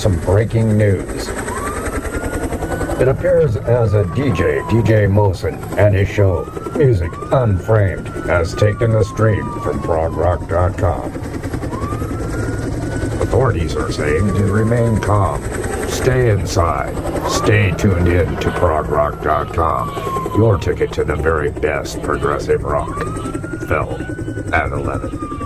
some breaking news. It appears as a DJ, DJ Mosin, and his show, Music Unframed, has taken the stream from progrock.com. Authorities are saying to remain calm, stay inside, stay tuned in to progrock.com, your ticket to the very best progressive rock. Phil at 11.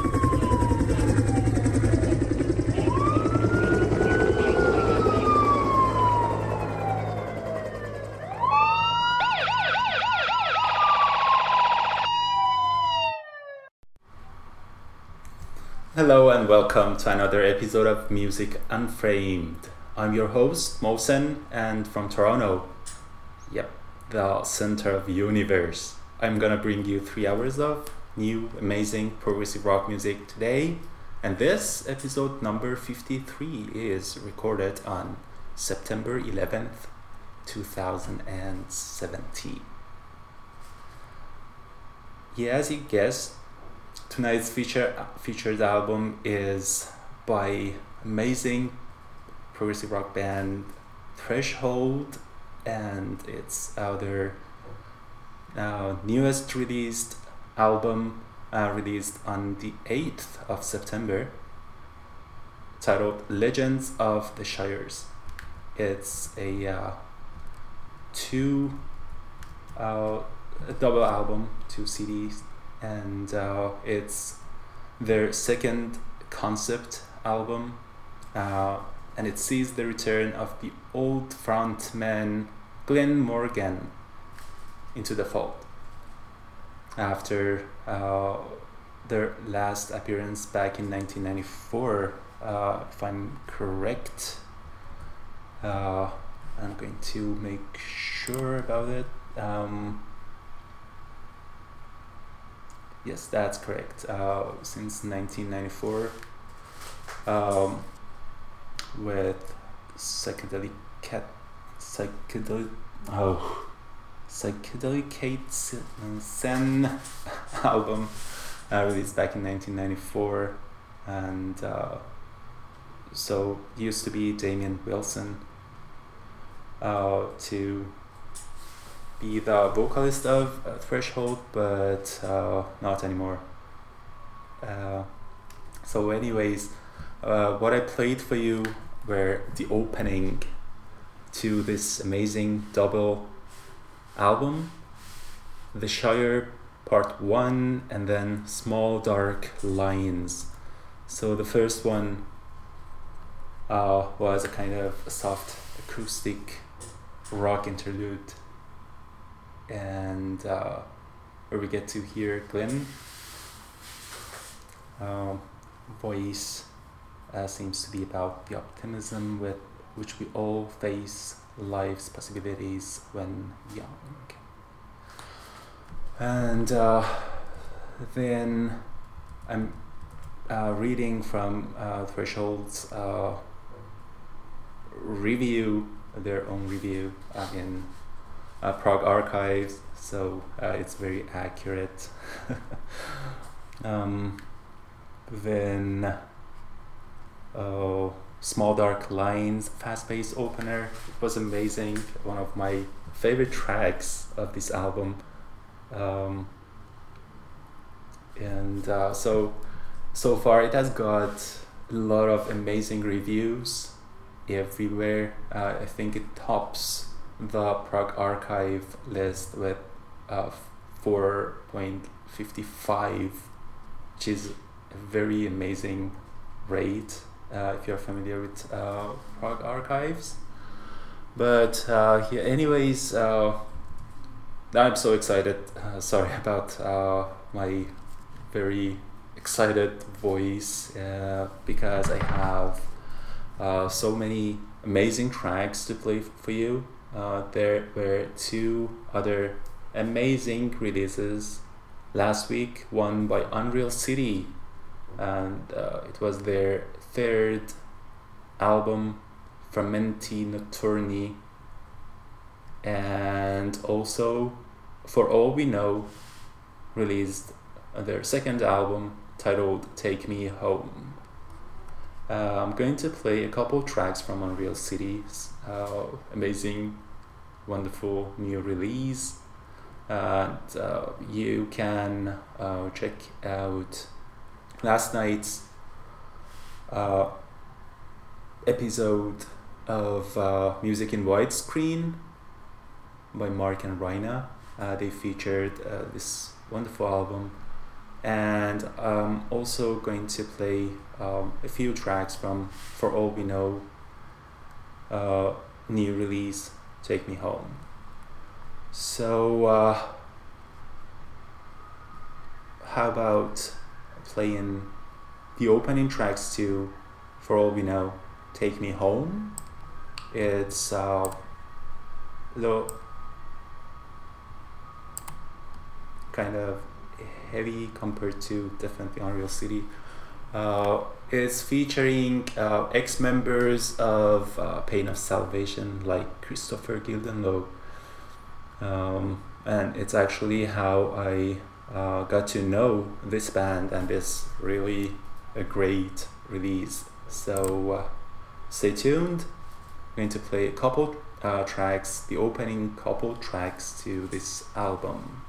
Hello and welcome to another episode of Music Unframed. I'm your host, Mosen, and from Toronto. Yep, the center of universe. I'm gonna bring you three hours of new, amazing progressive rock music today. And this episode number 53 is recorded on September 11th, 2017. Yeah, as you guessed, tonight's feature featured album is by amazing progressive rock band Threshold, and it's uh, their uh, newest released album, uh, released on the eighth of September, titled "Legends of the Shires." It's a uh, two uh, a double album, two CDs and uh, it's their second concept album, uh, and it sees the return of the old frontman Glynn Morgan into the fold after uh, their last appearance back in 1994, uh, if I'm correct. Uh, I'm going to make sure about it. Um, Yes, that's correct. Uh, since 1994, um, with psychedelic cat, psychedelic oh, Psychedelicatessen album uh, released back in 1994, and uh, so used to be Damian Wilson uh, to be the vocalist of uh, Threshold, but uh, not anymore. Uh, so, anyways, uh, what I played for you were the opening to this amazing double album, The Shire Part 1, and then Small Dark Lines. So, the first one uh, was a kind of soft acoustic rock interlude and uh, where we get to hear Glynn. Um, voice uh, seems to be about the optimism with which we all face life's possibilities when young. And uh, then I'm uh, reading from uh, Threshold's uh, review, their own review in uh, Prog Archives, so uh, it's very accurate. um, then, oh, Small Dark Lines, fast paced opener. It was amazing. One of my favorite tracks of this album. Um, and uh, so, so far it has got a lot of amazing reviews everywhere. Uh, I think it tops the Prog Archive list with uh, 4.55, which is a very amazing rate uh, if you're familiar with uh, Prog Archives. But uh, yeah, anyways, uh, I'm so excited. Uh, sorry about uh, my very excited voice uh, because I have uh, so many amazing tracks to play for you uh, there were two other amazing releases last week. One by Unreal City, and uh, it was their third album, Frammenti Notturni, and also, for all we know, released their second album titled Take Me Home. Uh, I'm going to play a couple tracks from Unreal City's uh, amazing, wonderful new release. And uh, you can uh, check out last night's uh, episode of uh, Music in Widescreen by Mark and Raina. Uh, they featured uh, this wonderful album, and I'm also going to play um, a few tracks from For All We Know new release, Take Me Home. So, uh, how about playing the opening tracks to For All We Know, Take Me Home? It's uh, low, kind of heavy compared to definitely Unreal City. Uh, it's featuring uh, ex members of uh, Pain of Salvation, like Kristoffer Gildenlöw. Um, and it's actually how I uh, got to know this band, and it's really a great release. So uh, stay tuned. I'm going to play a couple uh, tracks, the opening couple tracks to this album.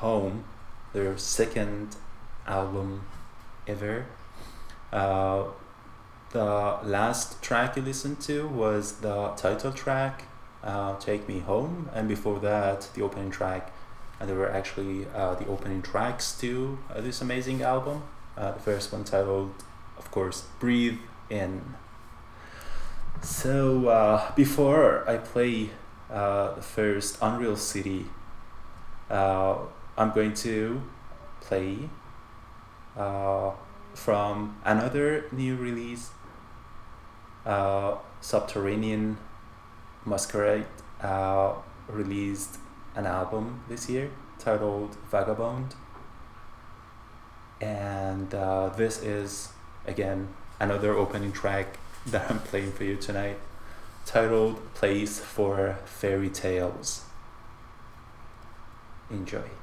Home, their second album ever. Uh, the last track you listened to was the title track, uh, Take Me Home, and before that, the opening track. And there were actually uh, the opening tracks to uh, this amazing album. Uh, the first one titled, of course, Breathe In. So, uh, before I play uh, the first Unreal City, uh, I'm going to play uh, from another new release, uh, Subterranean Masquerade uh, released an album this year titled Vagabond. And uh, this is, again, another opening track that I'm playing for you tonight titled Place for Fairy Tales. Enjoy.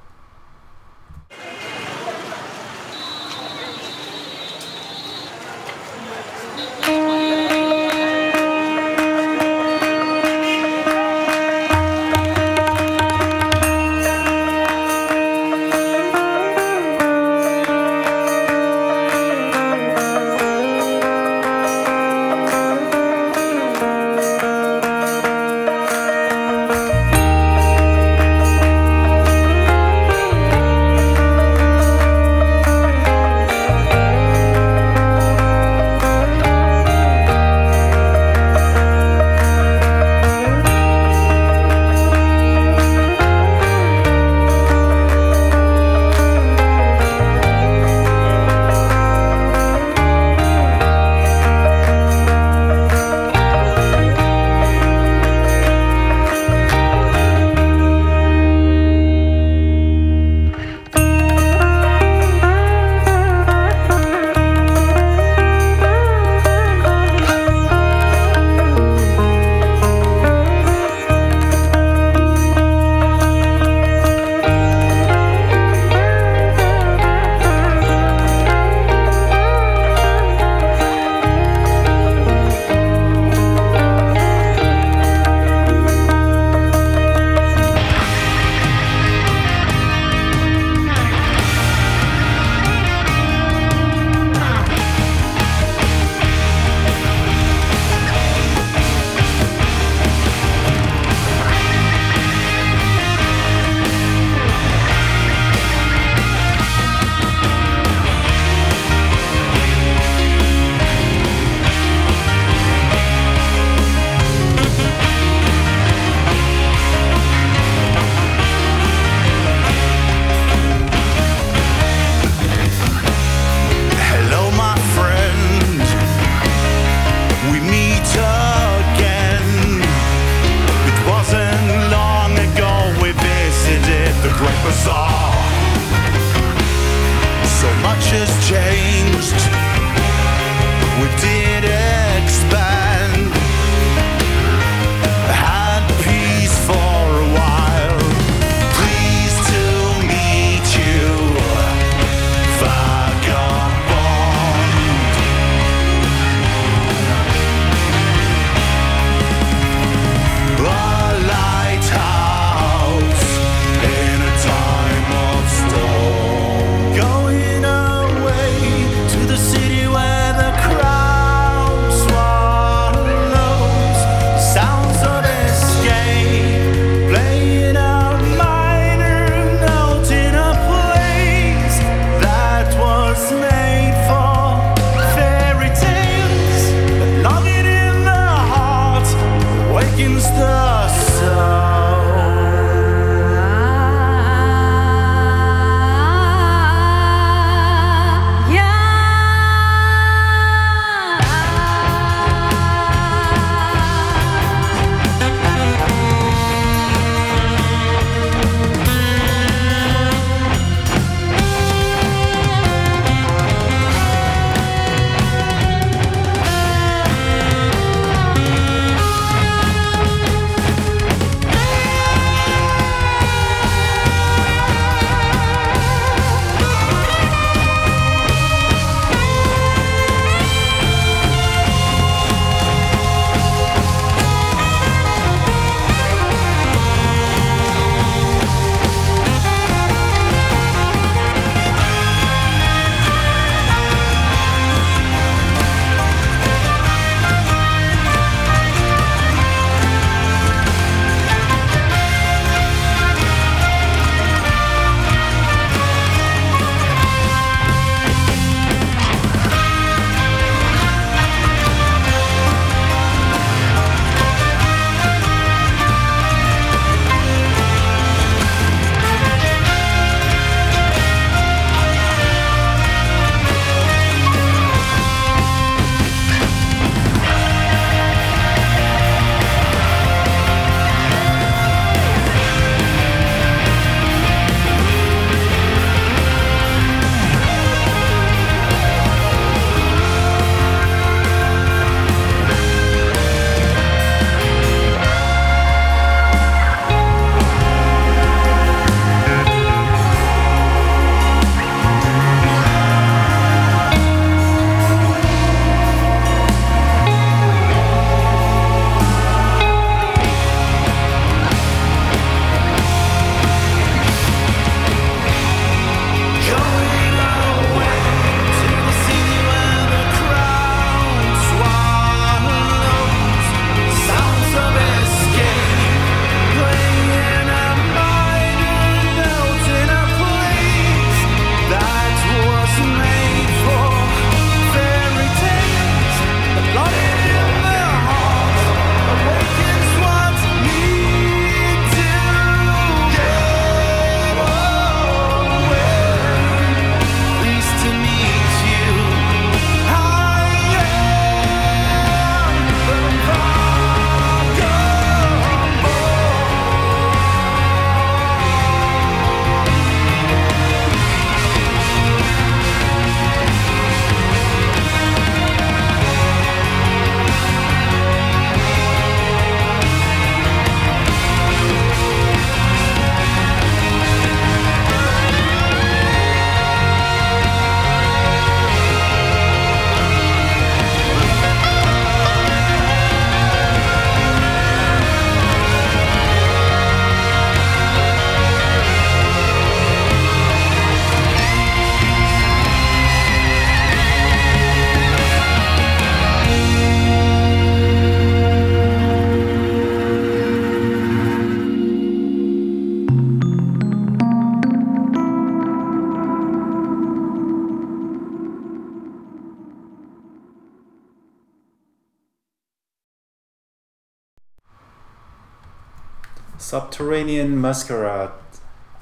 Subterranean Masquerade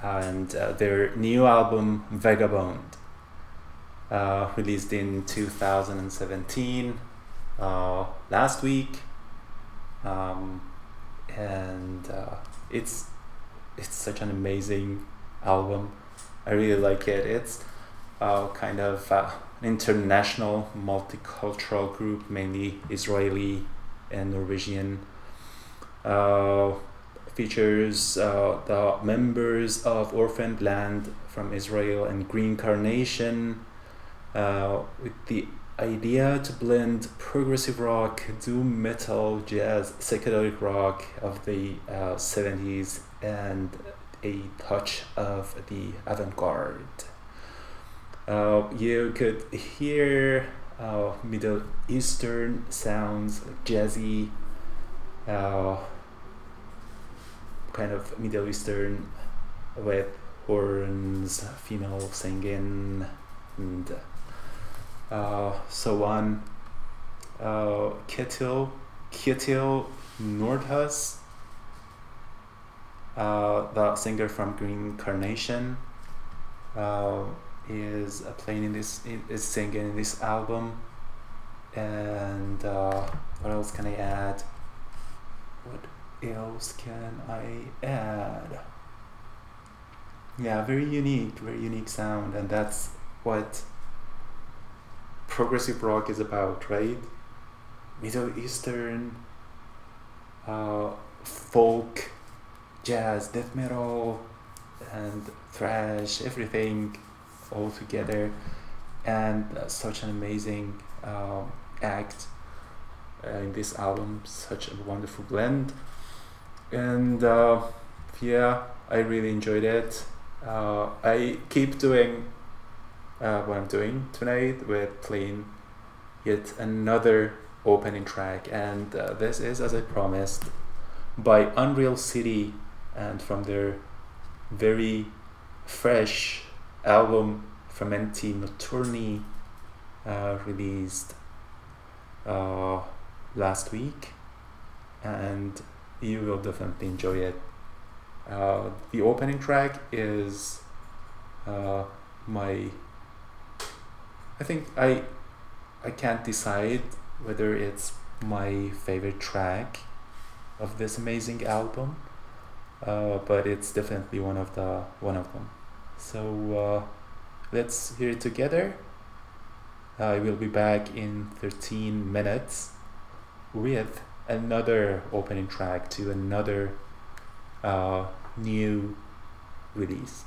and uh, their new album Vagabond, uh, released in 2017, uh, last week, um, and uh, it's it's such an amazing album. I really like it. It's uh, kind of uh, an international, multicultural group, mainly Israeli and Norwegian. Features uh, the members of Orphaned Land from Israel and Green Carnation uh, with the idea to blend progressive rock, doom metal, jazz, psychedelic rock of the uh, 70s and a touch of the avant-garde. Uh, you could hear uh, Middle Eastern sounds, jazzy, uh, kind of Middle Eastern with horns, female singing, and uh, so on. Uh, Ketil, Ketil Nordhus, uh, the singer from Green Carnation, uh, is uh, playing in this, is singing in this album. And uh, what else can I add? Else can I add? Yeah, very unique, very unique sound, and that's what progressive rock is about, right? Middle Eastern, uh, folk, jazz, death metal, and thrash, everything all together, and uh, such an amazing um, act uh, in this album, such a wonderful blend, and uh, yeah, I really enjoyed it. Uh, I keep doing uh, what I'm doing tonight with playing yet another opening track, and uh, this is, as I promised, by Unreal City, and from their very fresh album Frammenti Notturni, uh, released uh, last week, and you will definitely enjoy it. Uh, the opening track is uh, my I think I I can't decide whether it's my favorite track of this amazing album, uh, but it's definitely one of the one of them. So uh, let's hear it together. I will be back in 13 minutes with another opening track to another uh, new release.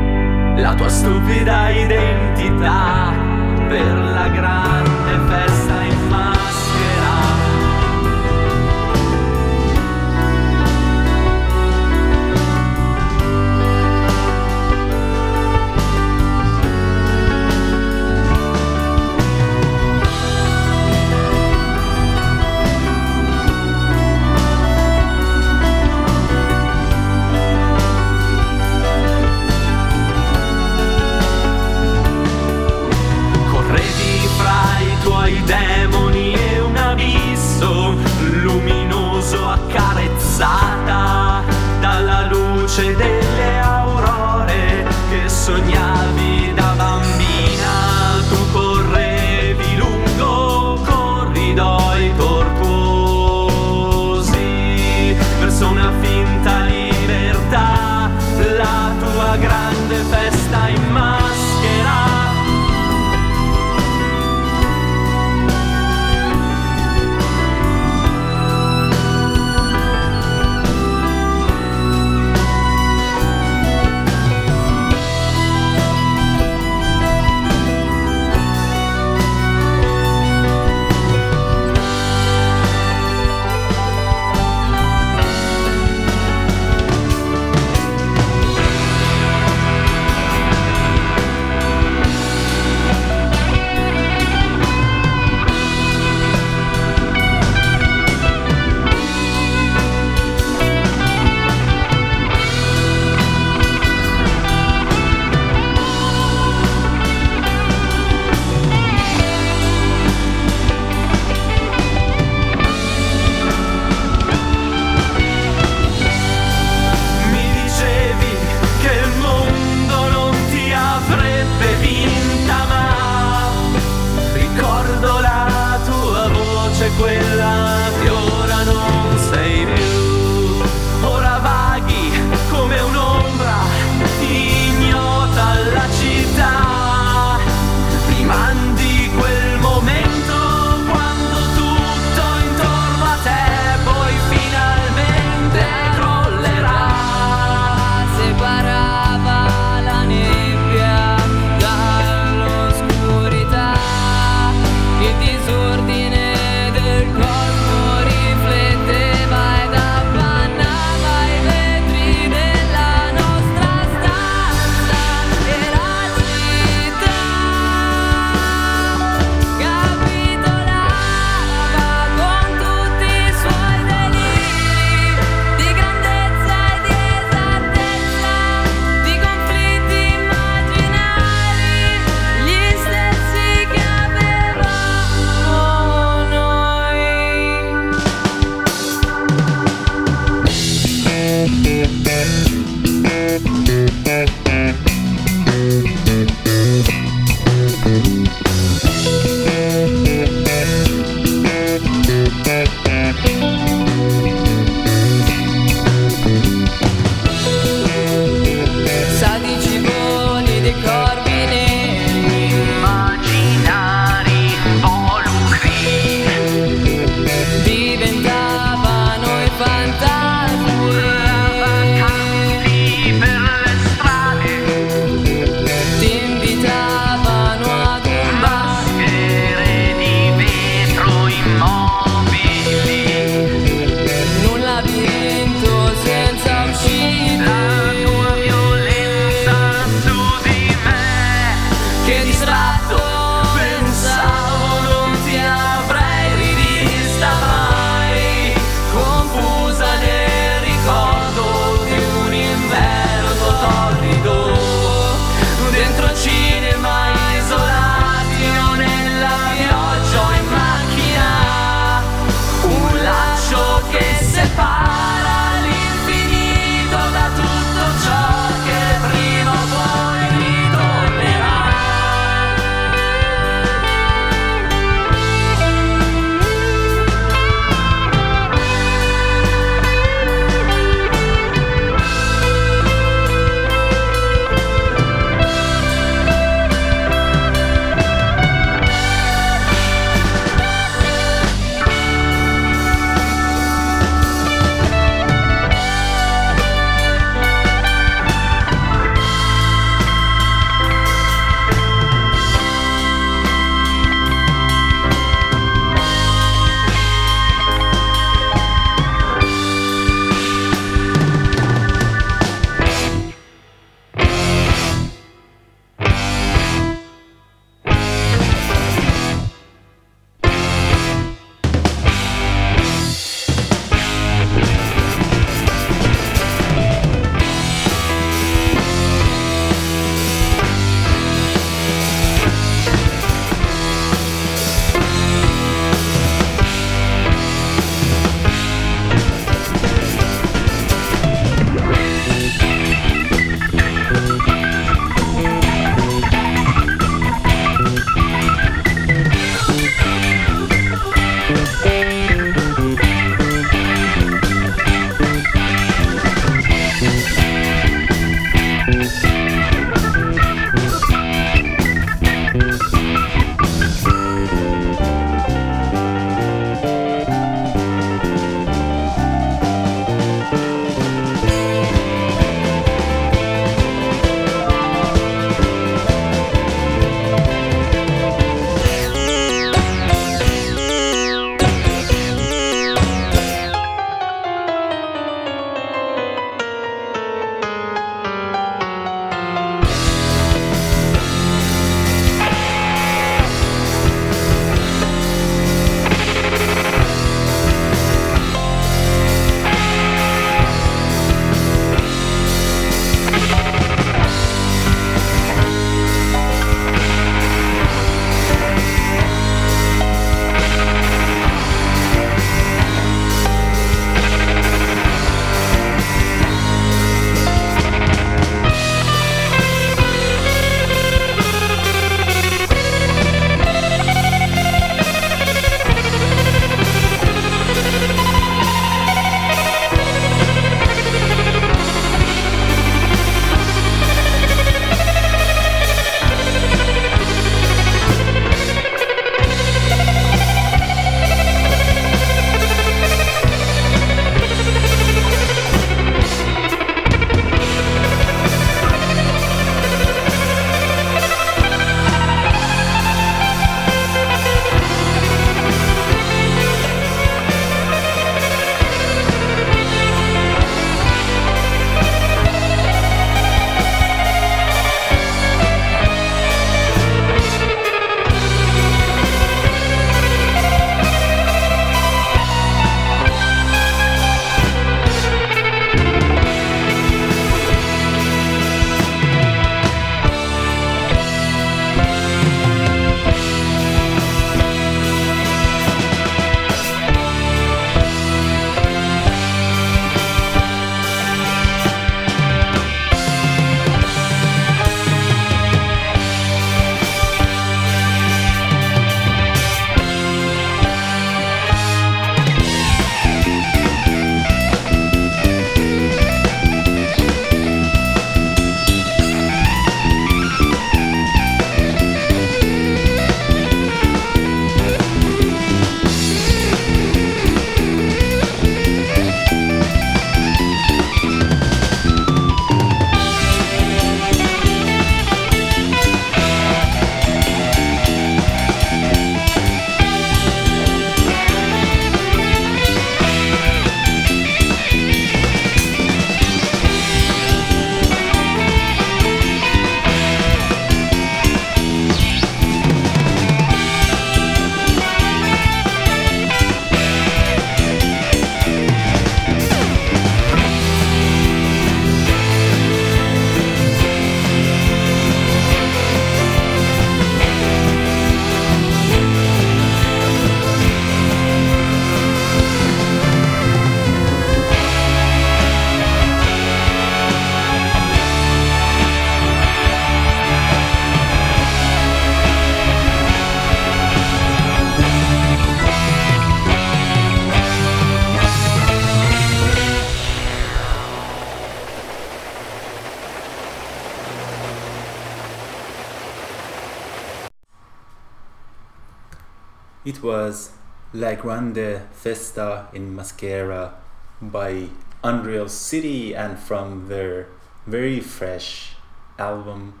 It was La Grande Festa in Maschera by Unreal City and from their very fresh album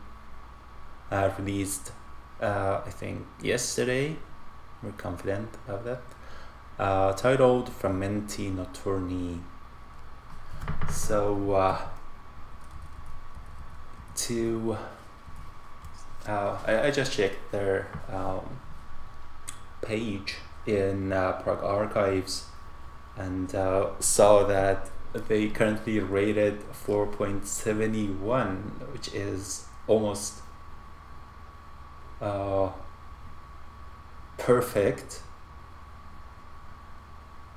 uh, released, uh, I think, yesterday. We're confident about that. Uh, titled Frammenti Notturni. So, uh, to uh, I, I just checked their um, page in uh, Prog Archives and uh, saw that they currently rated 4.71, which is almost uh, perfect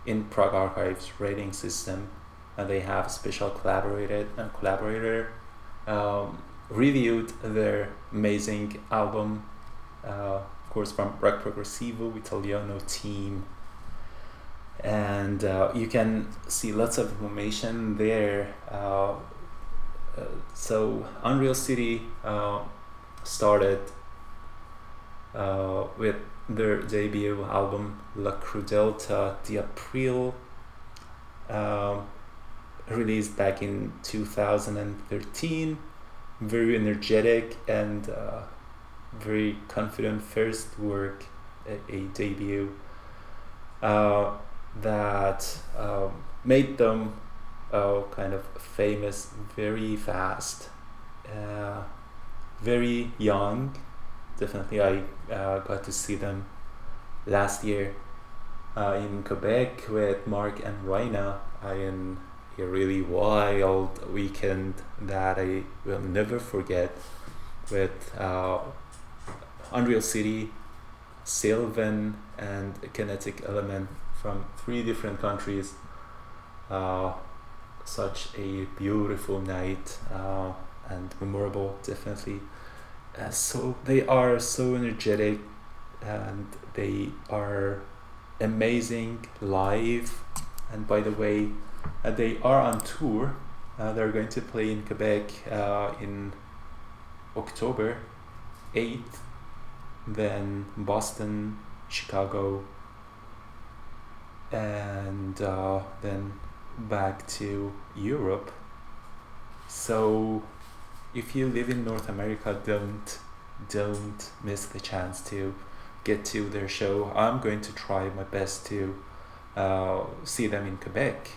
in Prog Archives rating system. And they have special collaborated and collaborator um, reviewed their amazing album, uh, course, from Rock Progressivo Italiano team. And uh, you can see lots of information there. Uh, uh, so, Unreal City uh, started uh, with their debut album La Crudeltà di Aprile, um, released back in 2013 very energetic and very confident first work, a, a debut uh, that um, made them uh, kind of famous very fast, uh, very young. Definitely, I uh, got to see them last year uh, in Quebec with Mark and Raina in a really wild weekend that I will never forget with uh, Unreal City, Sylvan, and Kinetic Element from three different countries. Uh, such a beautiful night uh, and memorable, definitely. Uh, so they are so energetic and they are amazing live. And by the way, uh, they are on tour. Uh, they're going to play in Quebec uh, in October 8th, then Boston, Chicago, and uh, then back to Europe. So, if you live in North America, don't don't miss the chance to get to their show. I'm going to try my best to uh, see them in Quebec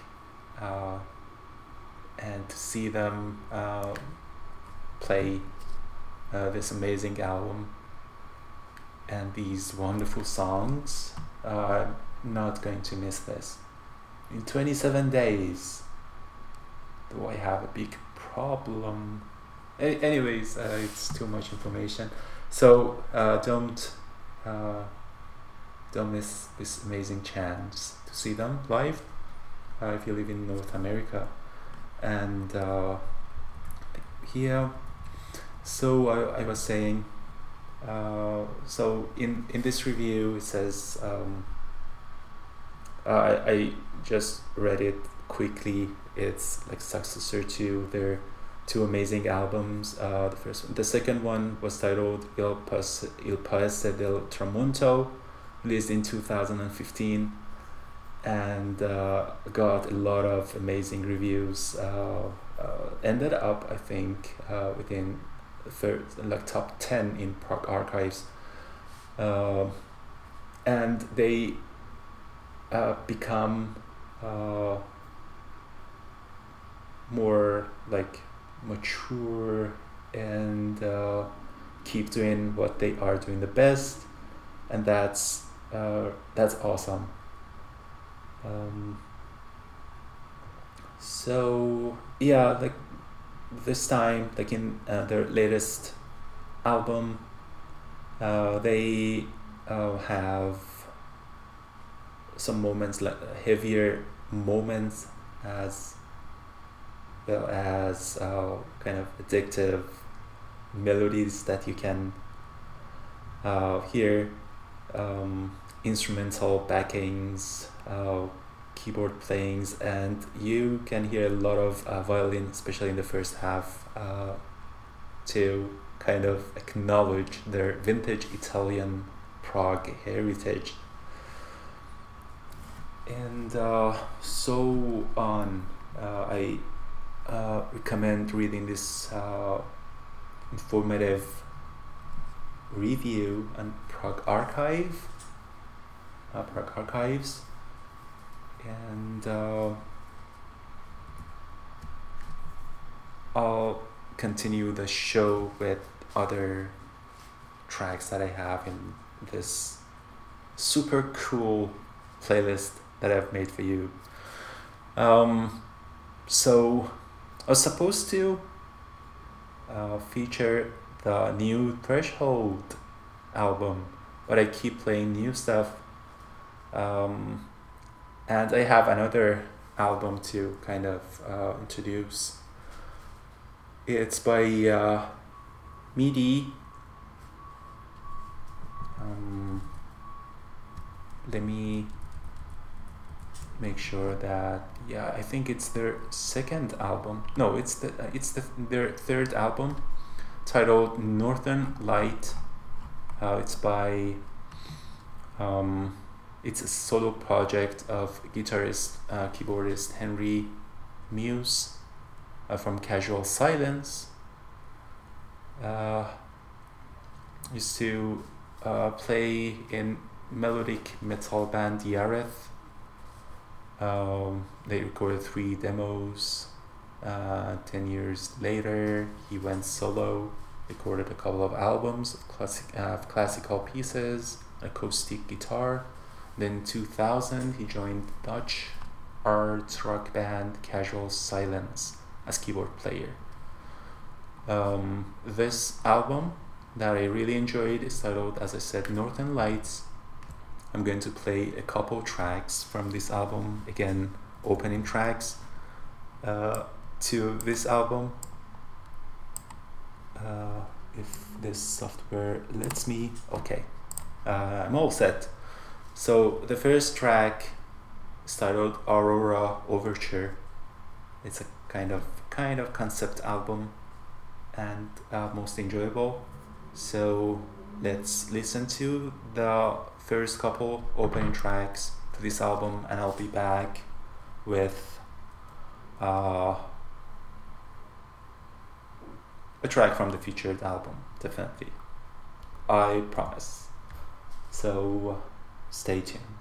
uh, and see them uh, play uh, this amazing album and these wonderful songs. Uh, I'm not going to miss this. In 27 days, do I have a big problem? A- anyways, uh, it's too much information. So uh, don't uh, don't miss this amazing chance to see them live uh, if you live in North America. And uh, here, so I, I was saying, uh, so in, in this review it says, um, I, I just read it quickly. It's like successor to their two amazing albums. Uh, the first one, the second one was titled Il Paese, Il Paese del Tramonto, released in 2015 and uh, got a lot of amazing reviews. Uh, uh, ended up, I think, within third, like top ten in Prog archives, uh, and they uh, become uh, more like mature and uh, keep doing what they are doing the best, and that's uh, that's awesome. Um, so yeah, like this time, like in uh, their latest album, uh, they uh, have some moments like heavier moments as well as uh, kind of addictive melodies that you can uh, hear um, instrumental backings uh, keyboard playings and you can hear a lot of uh, violin especially in the first half uh, to kind of acknowledge their vintage Italian Prog heritage and uh, so on. Uh, I uh, recommend reading this uh, informative review on Prog Archive, Prog Archives, and uh, I'll continue the show with other tracks that I have in this super cool playlist that I've made for you. Um, so I was supposed to uh, feature the new Threshold album, but I keep playing new stuff. Um, and I have another album to kind of uh, introduce. It's by uh, MIDI. Um, let me make sure that yeah i think it's their second album no it's the uh, it's the their third album titled northern light uh, it's by um, it's a solo project of guitarist uh, keyboardist henry muse uh, from casual silence uh, used to uh, play in melodic metal band Yareth um, they recorded three demos. Uh, ten years later, he went solo, recorded a couple of albums of classic, uh, classical pieces, acoustic guitar. Then 2000, he joined Dutch art rock band Casual Silence as keyboard player. Um, this album that I really enjoyed is titled, as I said, Northern Lights I'm going to play a couple tracks from this album, again, opening tracks uh, to this album. Uh, if this software lets me, okay, uh, I'm all set. So the first track is titled Aurora Overture. It's a kind of kind of concept album and uh, most enjoyable. So let's listen to the first couple opening tracks to this album, and I'll be back with uh, a track from the featured album, definitely. I promise. So stay tuned.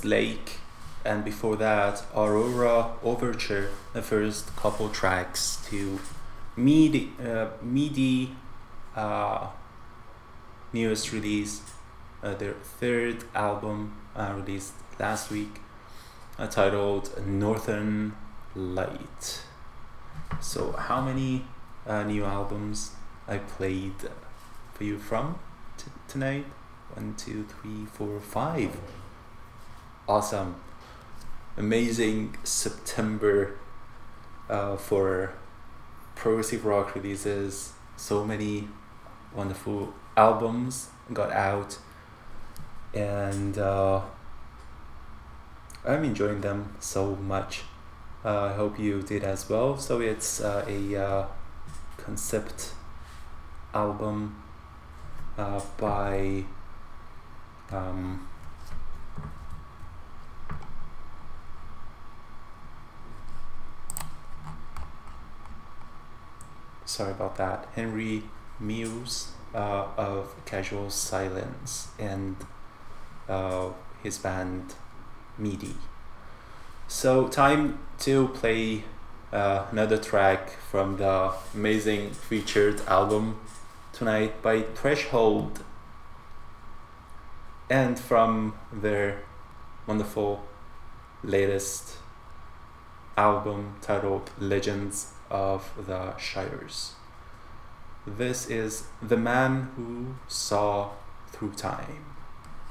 Oldest lake, and before that, Aurora Overture, the first couple tracks to Meaty, uh, Meaty uh, newest release, uh, their third album uh, released last week, uh, titled Northern Light. So, how many uh, new albums I played for you from t- tonight? One, two, three, four, five. Awesome. Amazing September uh, for progressive rock releases. So many wonderful albums got out, and uh, I'm enjoying them so much. Uh, I hope you did as well. So it's uh, a uh, concept album uh, by um, sorry about that henry muse uh, of casual silence and uh, his band meaty. So time to play uh, another track from the amazing featured album tonight by threshold. And from their wonderful latest album titled Legends of the Shires. This is The Man Who Saw Through Time,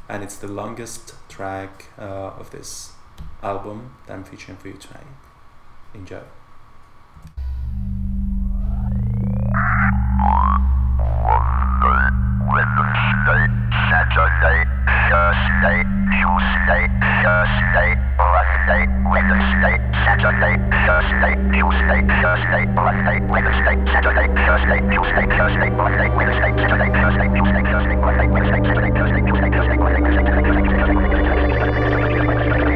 and it's the longest track uh, of this album that I'm featuring for you tonight. Enjoy. Wednesday, Saturday, Thursday, Tuesday, Thursday, Wednesday, Wednesday, Saturday, Thursday, Tuesday, Thursday, Wednesday, Wednesday, Saturday, Thursday, Tuesday, Thursday, Wednesday, Wednesday, Saturday, Thursday, Tuesday, Thursday, Wednesday, Wednesday, Saturday, Thursday, Tuesday, Thursday, Wednesday, Wednesday, Someone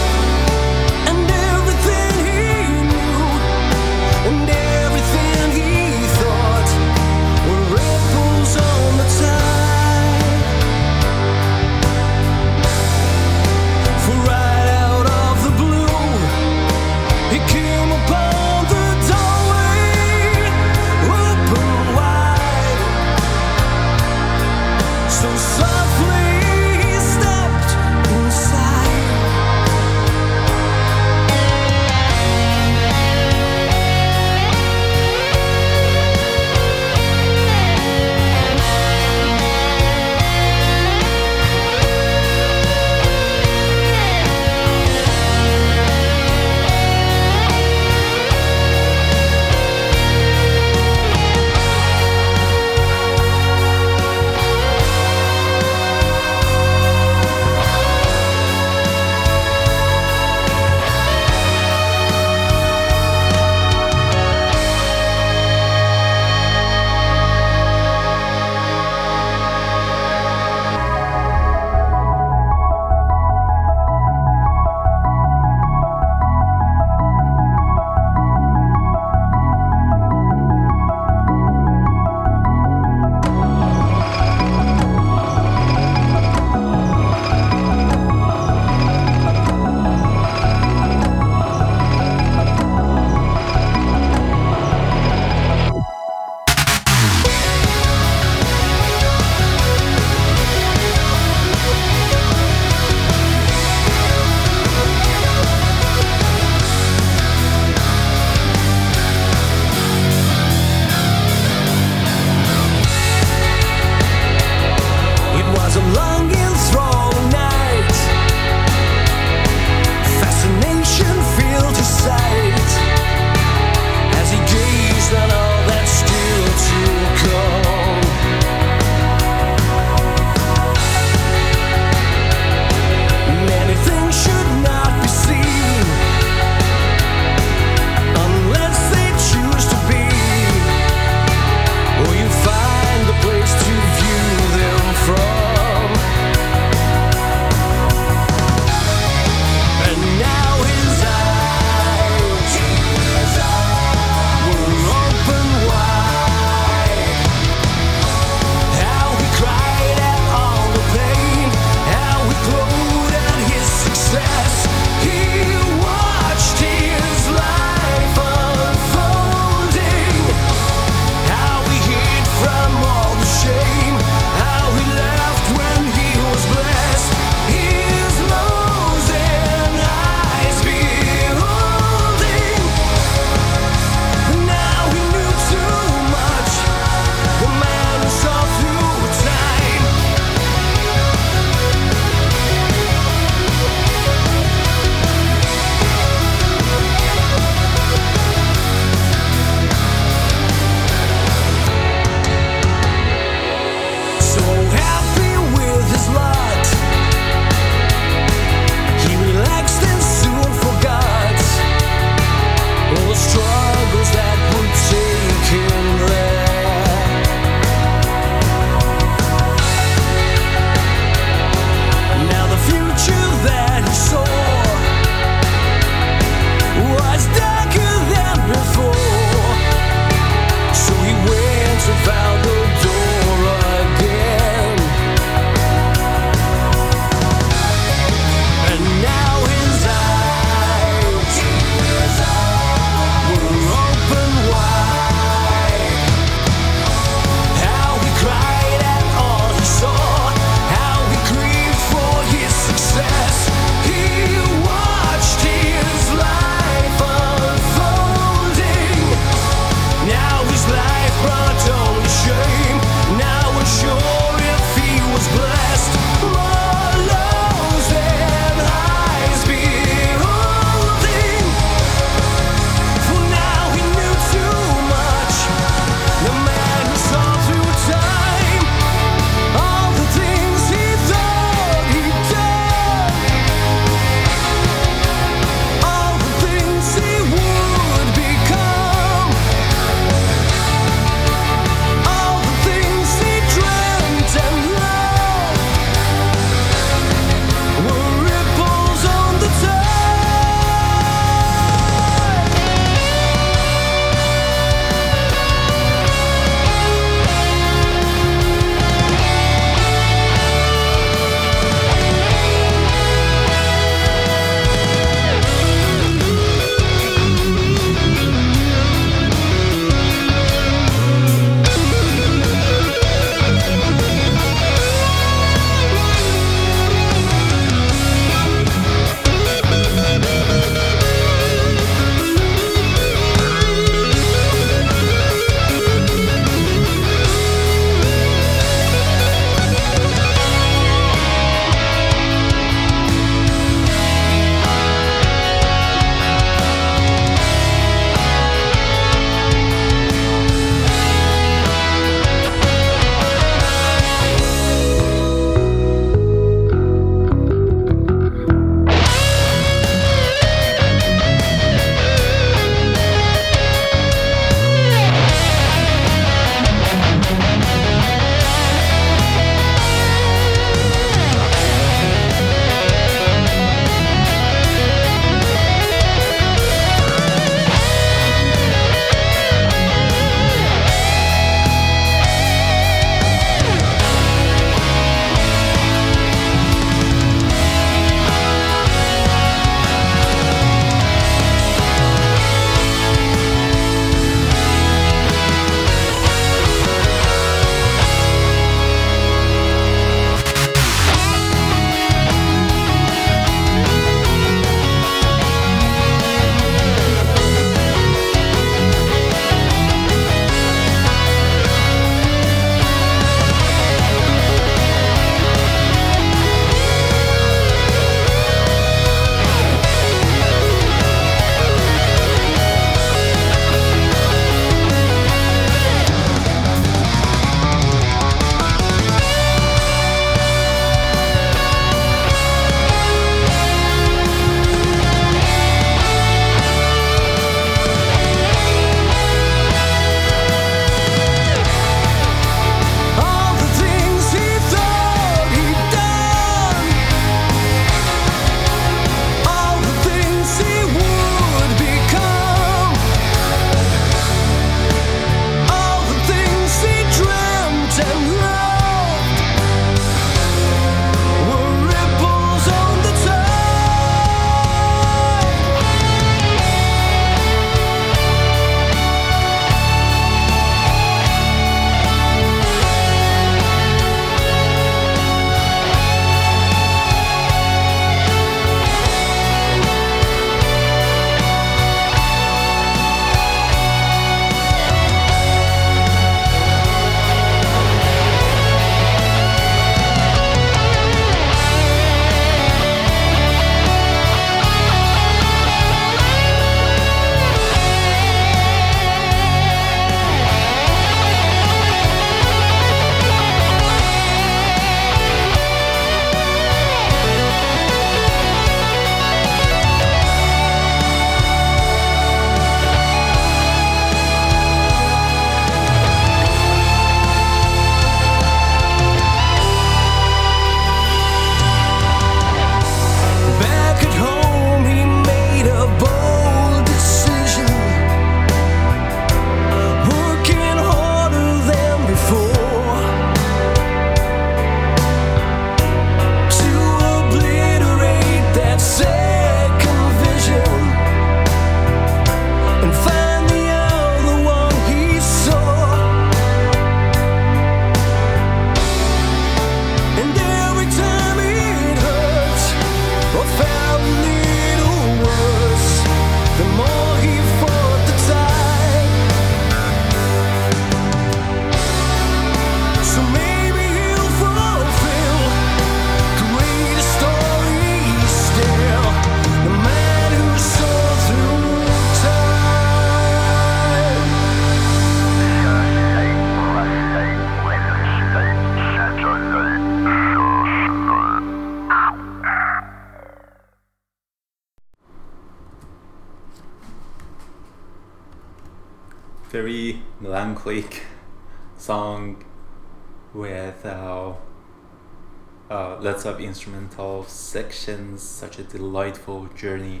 instrumental sections, such a delightful journey.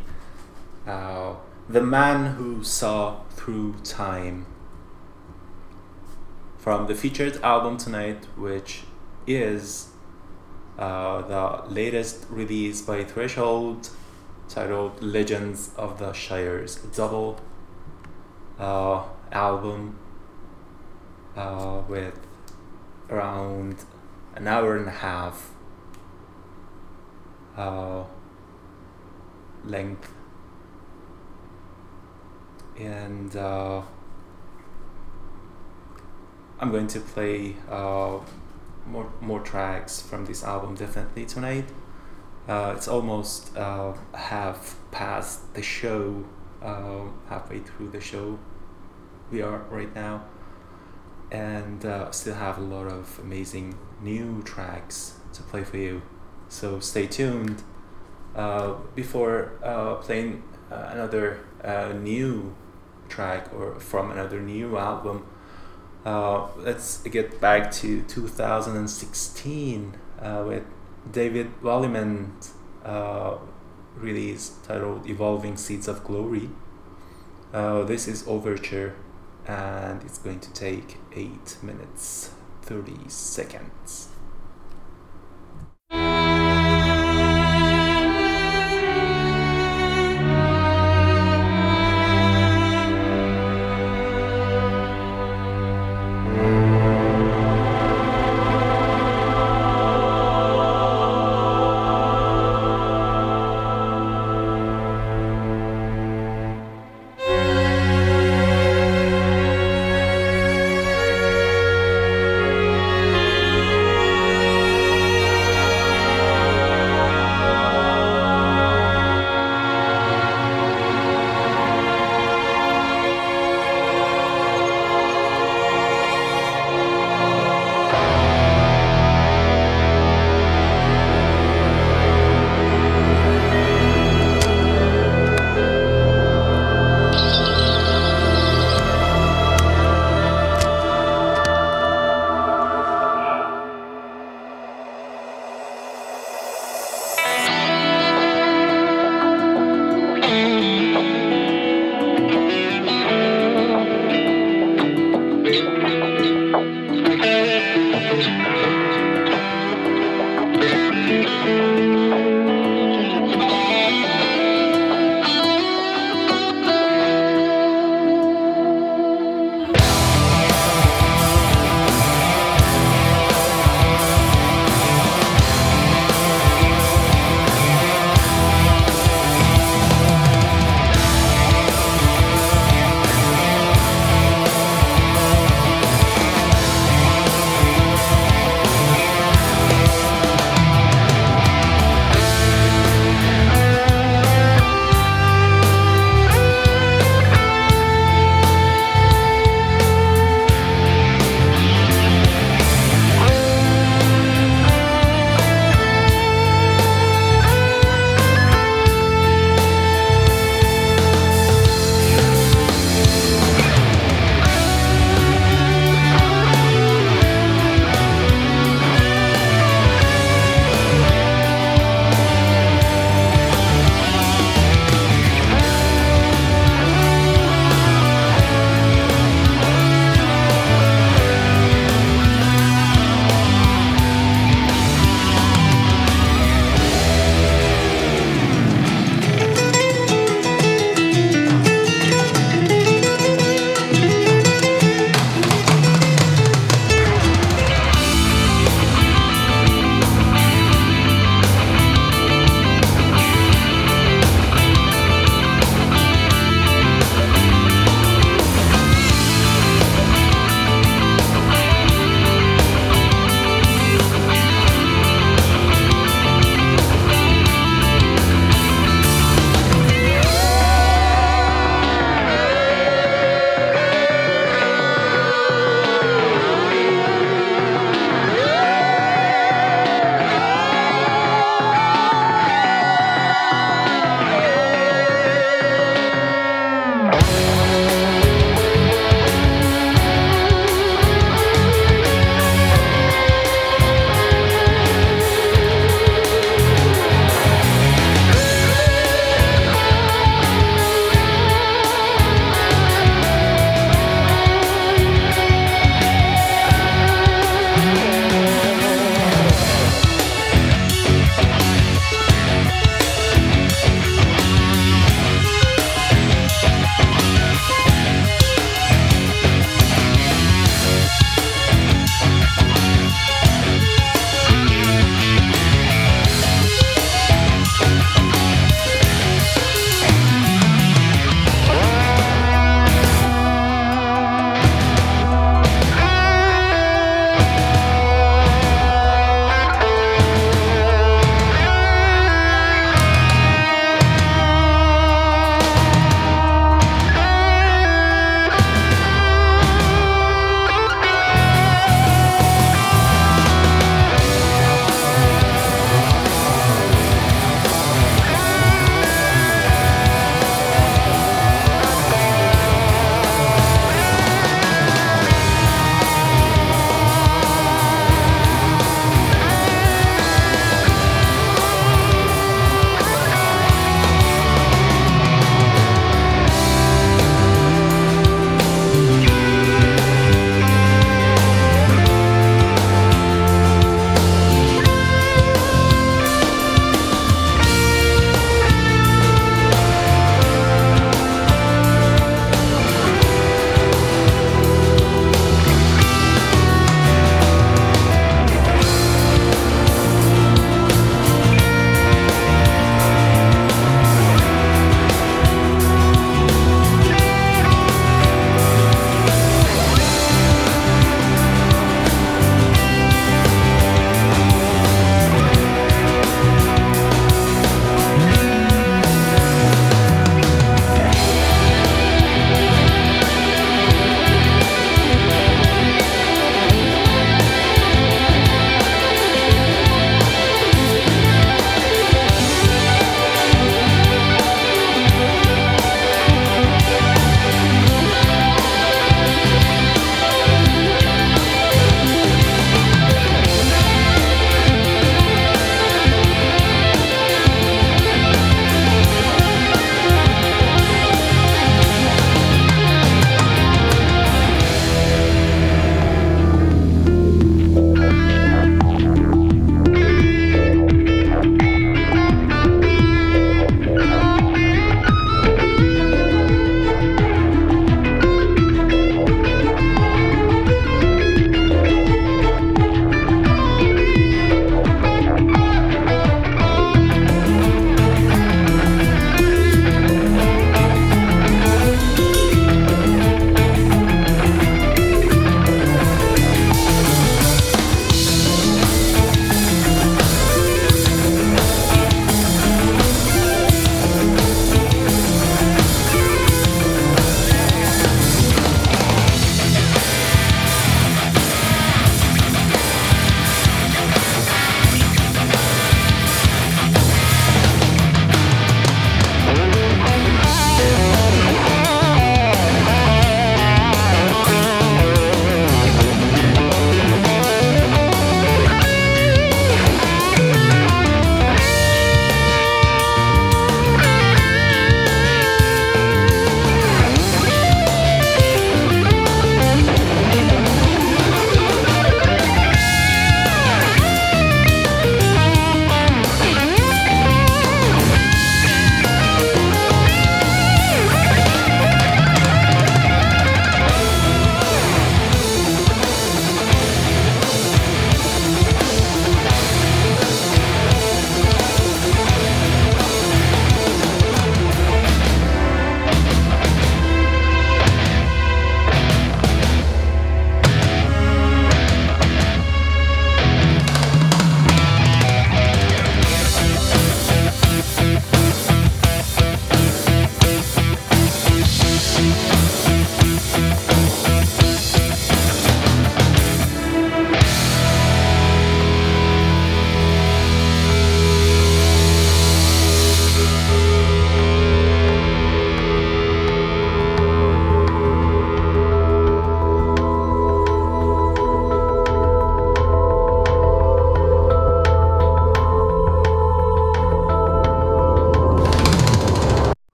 Uh, the man who saw through time. From the featured album tonight, which is uh, the latest release by Threshold, titled Legends of the Shires, a double uh, album uh, with around an hour and a half length and uh, I'm going to play uh, more more tracks from this album definitely tonight. Uh, it's almost uh, half past the show, uh, halfway through the show we are right now, and uh, still have a lot of amazing new tracks to play for you. So stay tuned. Uh, before uh, playing uh, another uh, new track or from another new album, uh, let's get back to 2016 uh, with David Wallimann's release titled Evolving Seeds of Glory. This is Overture and it's going to take 8 minutes 30 seconds.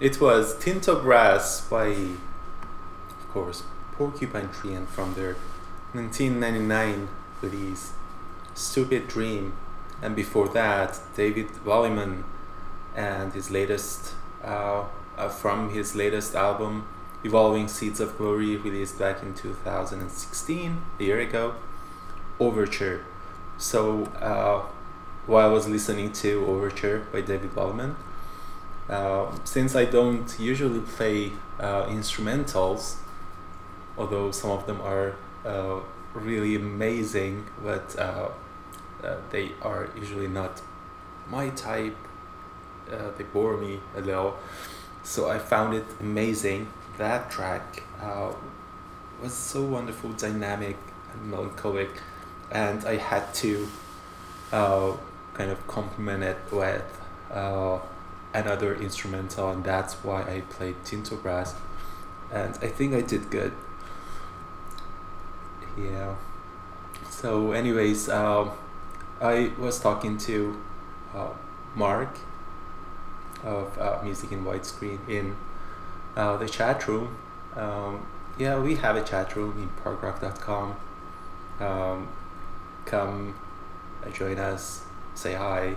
It was Tinto Brass by, of course, Porcupine Tree and from their 1999 release, Stupid Dream. And before that, David Wallimann and his latest, uh, uh, from his latest album, Evolving Seeds of Glory, released back in 2016, a year ago, Overture. So, uh, while I was listening to Overture by David Wallimann, since I don't usually play uh, instrumentals, although some of them are uh, really amazing, but uh, uh, they are usually not my type. Uh, they bore me a little, so I found it amazing. That track uh, was so wonderful, dynamic, and melancholic, and I had to uh, kind of complement it with uh, another instrumental, and that's why I played Tinto Brass, and I think I did good. Yeah. So, anyways, um, I was talking to uh, Mark of uh, Music in Widescreen in uh, the chat room. Um, yeah, we have a chat room in parkrock.com. Um, come uh, join us, say hi,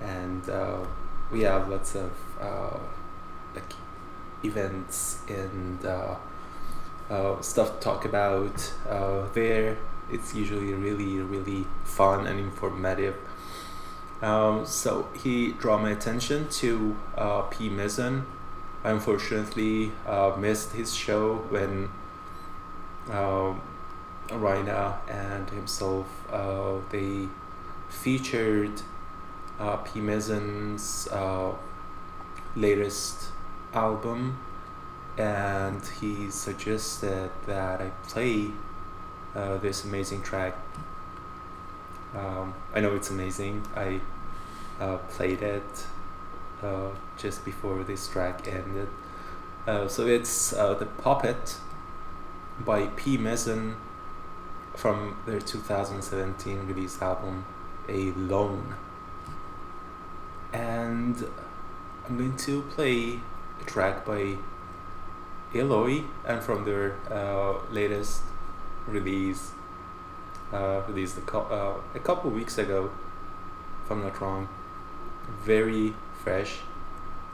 and uh, we have lots of uh, like events and uh, uh, stuff to talk about uh, there. It's usually really, really fun and informative. Um, so he drew my attention to uh, P. Mason. I unfortunately uh, missed his show when um, Raina and himself uh, they featured uh, P. Mason's uh, latest album, and he suggested that I play uh, this amazing track. Um, I know it's amazing. I uh, played it uh, just before this track ended. Uh, so it's The Puppet by P. Mason from their 2017 release album, Alone. And I'm going to play a track by Eloy and from their uh, latest release, uh, released a, cou- uh, a couple weeks ago, if I'm not wrong. Very fresh,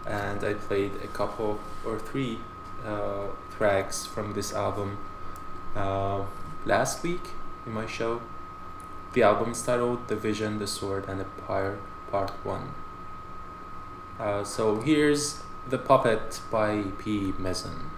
and I played a couple or three uh, tracks from this album uh, last week in my show. The album is titled The Vision, the Sword, and the Pyre, Part 1. Uh, so here's The Puppet by P. Mason.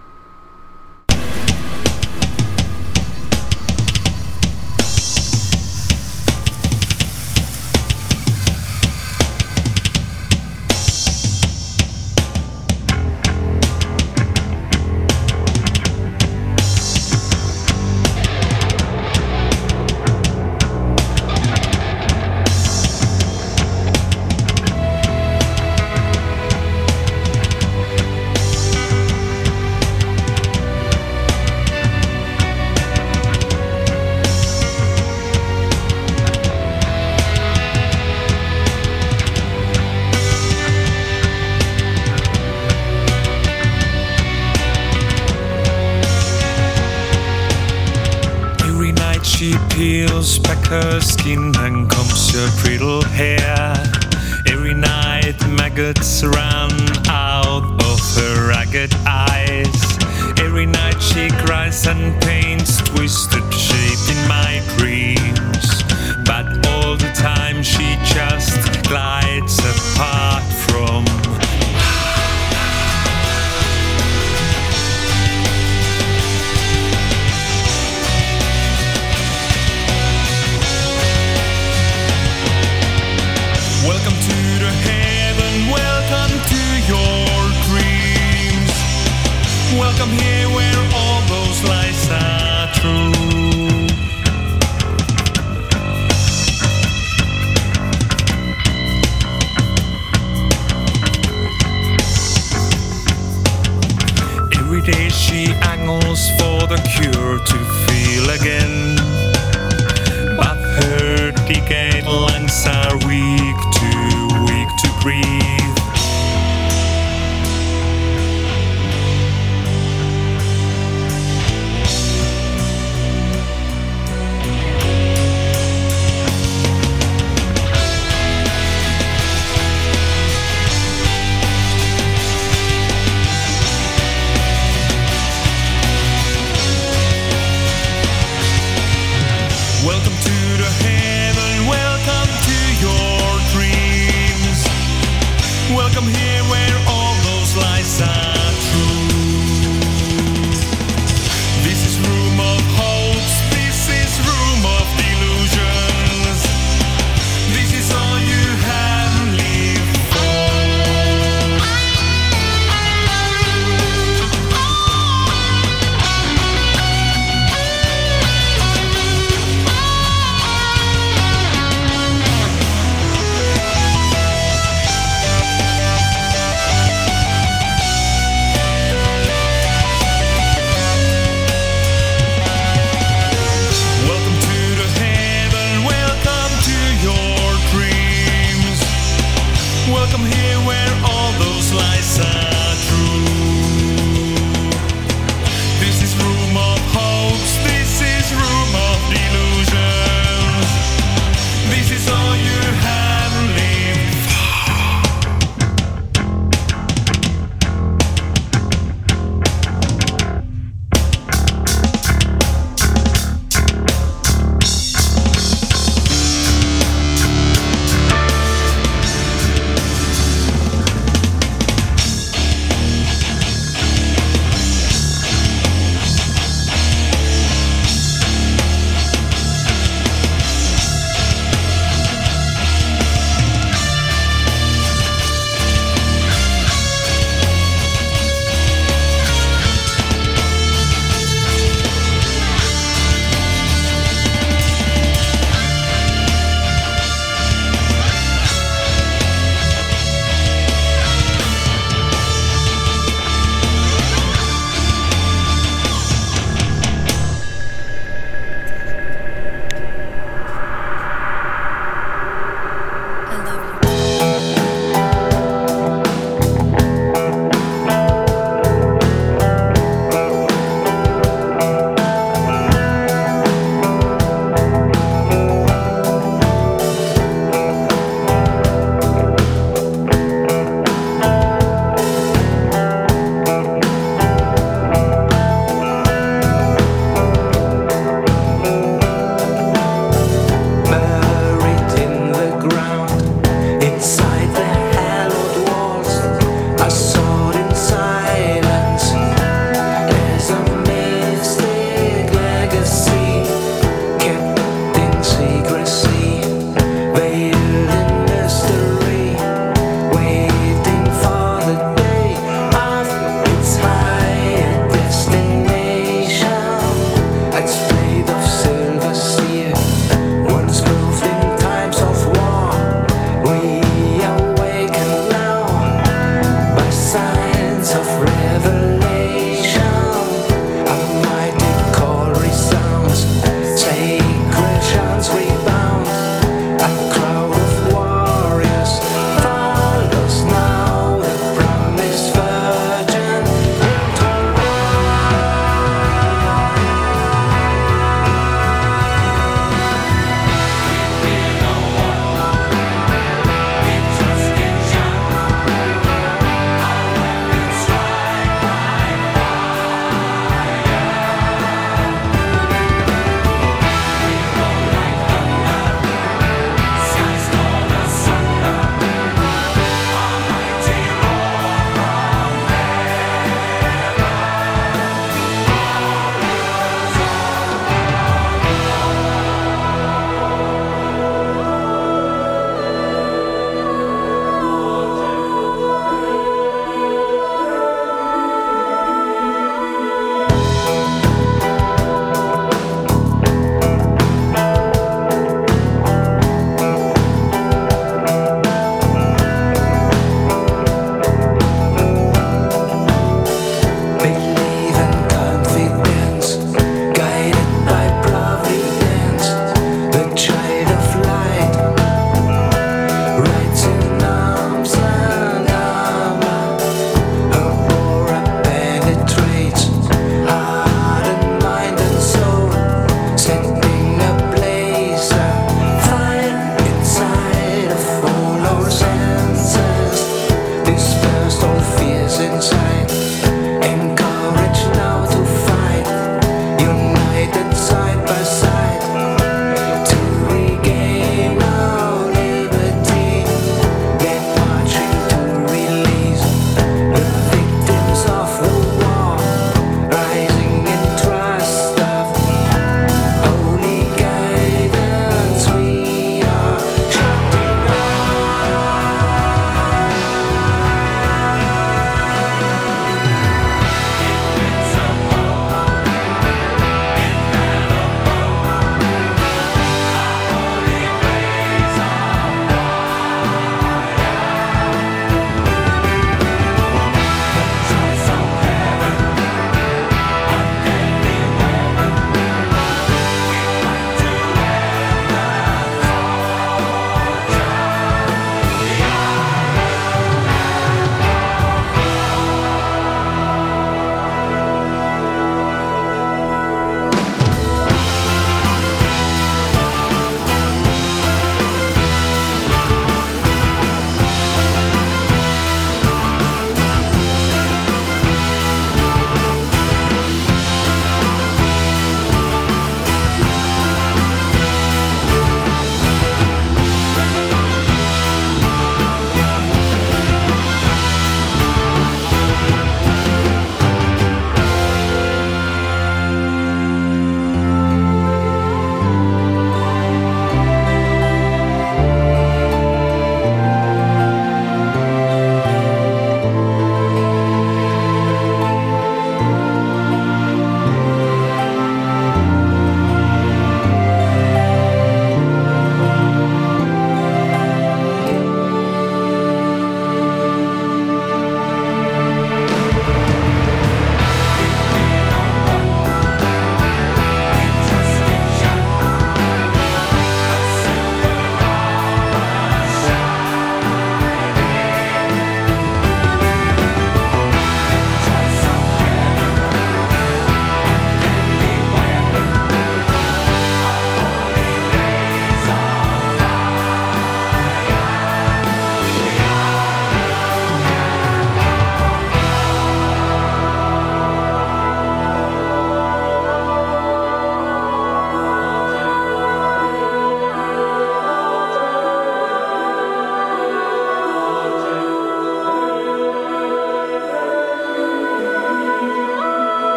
Peels Welcome to the heaven, welcome to your dreams. Welcome here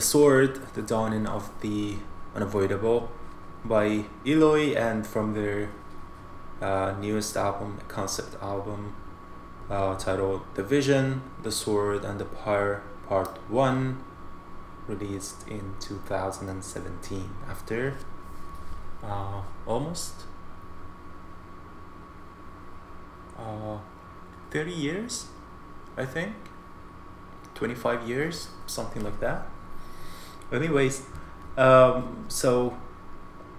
The Sword, The Dawning of the Unavoidable by Eloy, and from their uh, newest album, concept album uh, titled The Vision, The Sword, and the Pyre Part 1, released in 2017 after uh, almost uh, 30 years, I think. 25 years, something like that. Anyways, um, so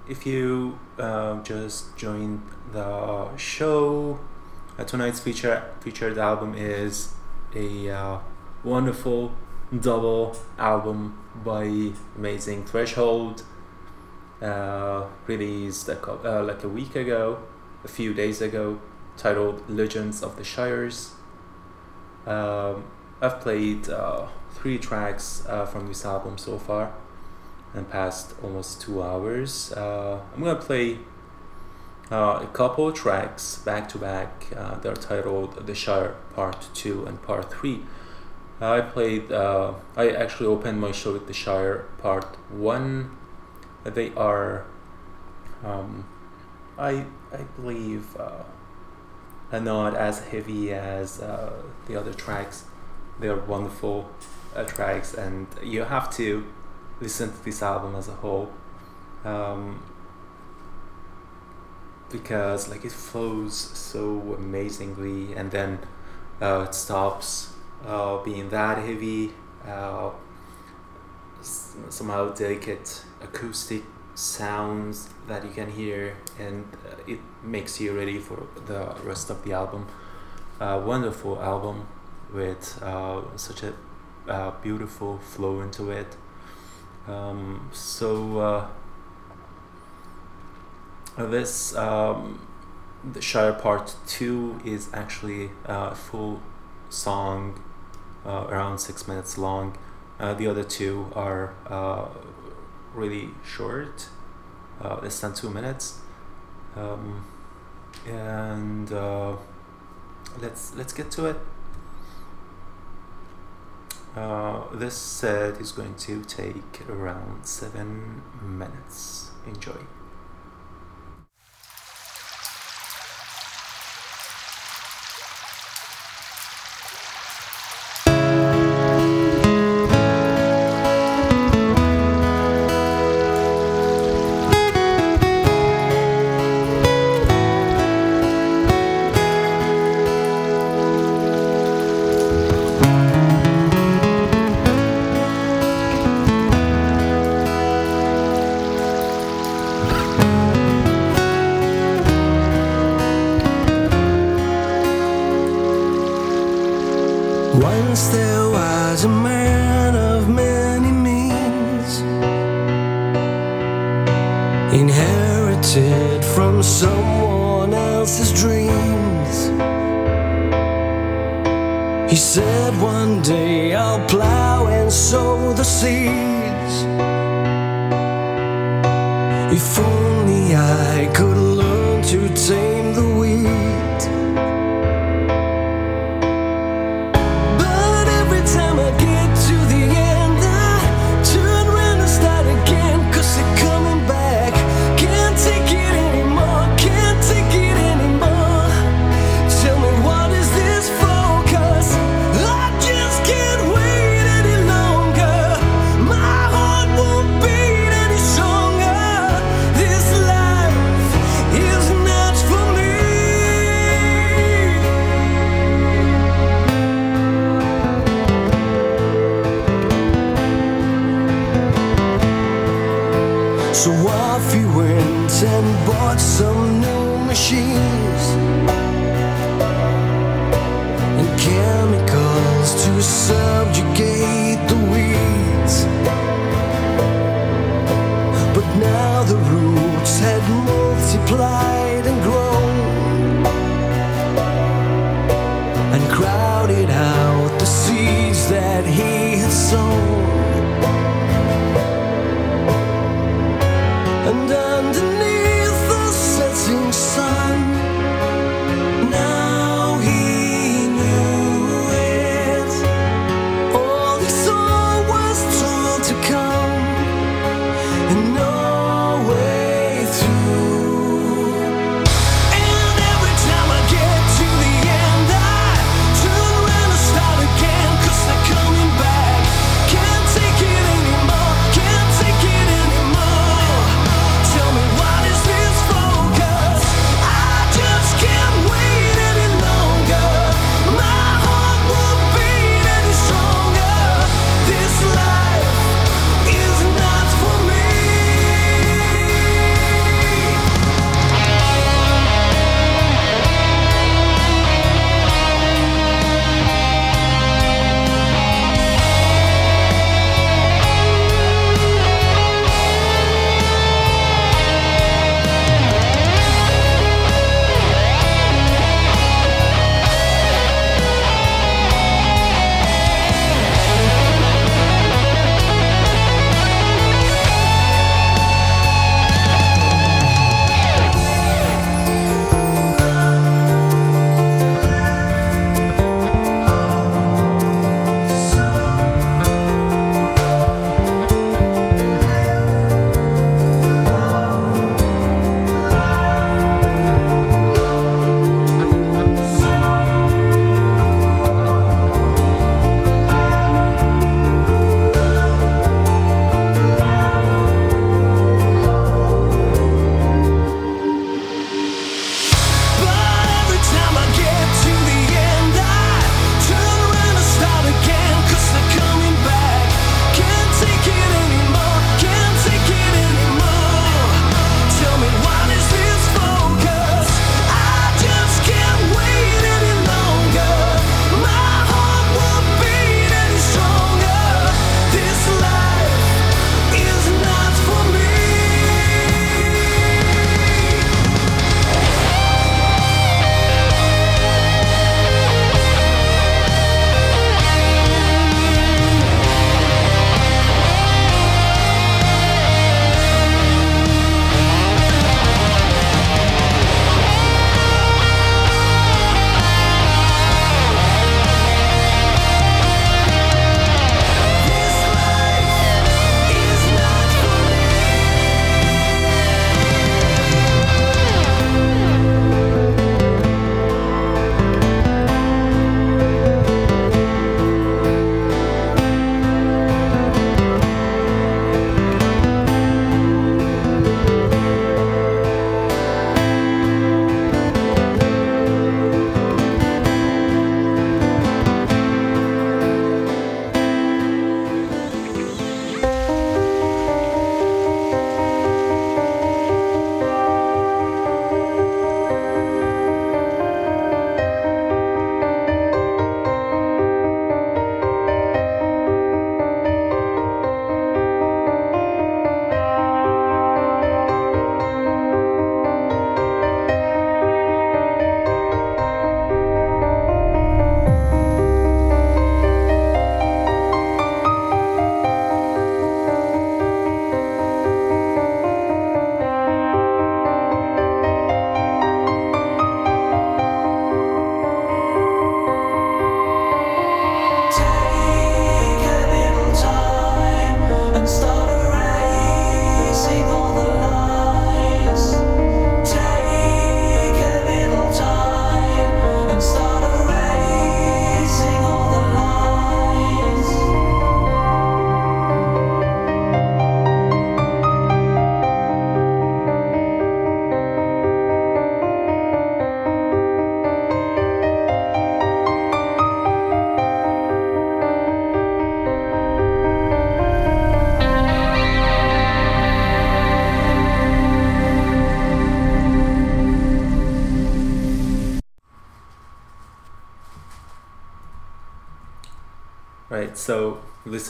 if you uh, just joined the show, uh, tonight's feature featured album is a uh, wonderful double album by Amazing Threshold, uh, released a uh, like a week ago, a few days ago, titled Legends of the Shires. Um, I've played uh, three tracks uh, from this album so far and past almost two hours. Uh, I'm gonna play uh, a couple tracks back to back. Uh, they're titled The Shire Part 2 and Part 3. Uh, I played, uh, I actually opened my show with The Shire Part 1. They are, um, I, I believe, uh, not as heavy as the other tracks. They are wonderful uh, tracks, and you have to listen to this album as a whole um, because like it flows so amazingly, and then uh, it stops uh, being that heavy. Uh, somehow delicate acoustic sounds that you can hear, and uh, it makes you ready for the rest of the album. Wonderful album with uh, such a uh, beautiful flow into it. Um, so uh, this um, the Shire Part Two is actually a full song, uh, around six minutes long. Uh, the other two are uh, really short, less than two minutes. Um, and let's let's get to it. Uh, this set is going to take around seven minutes. Enjoy.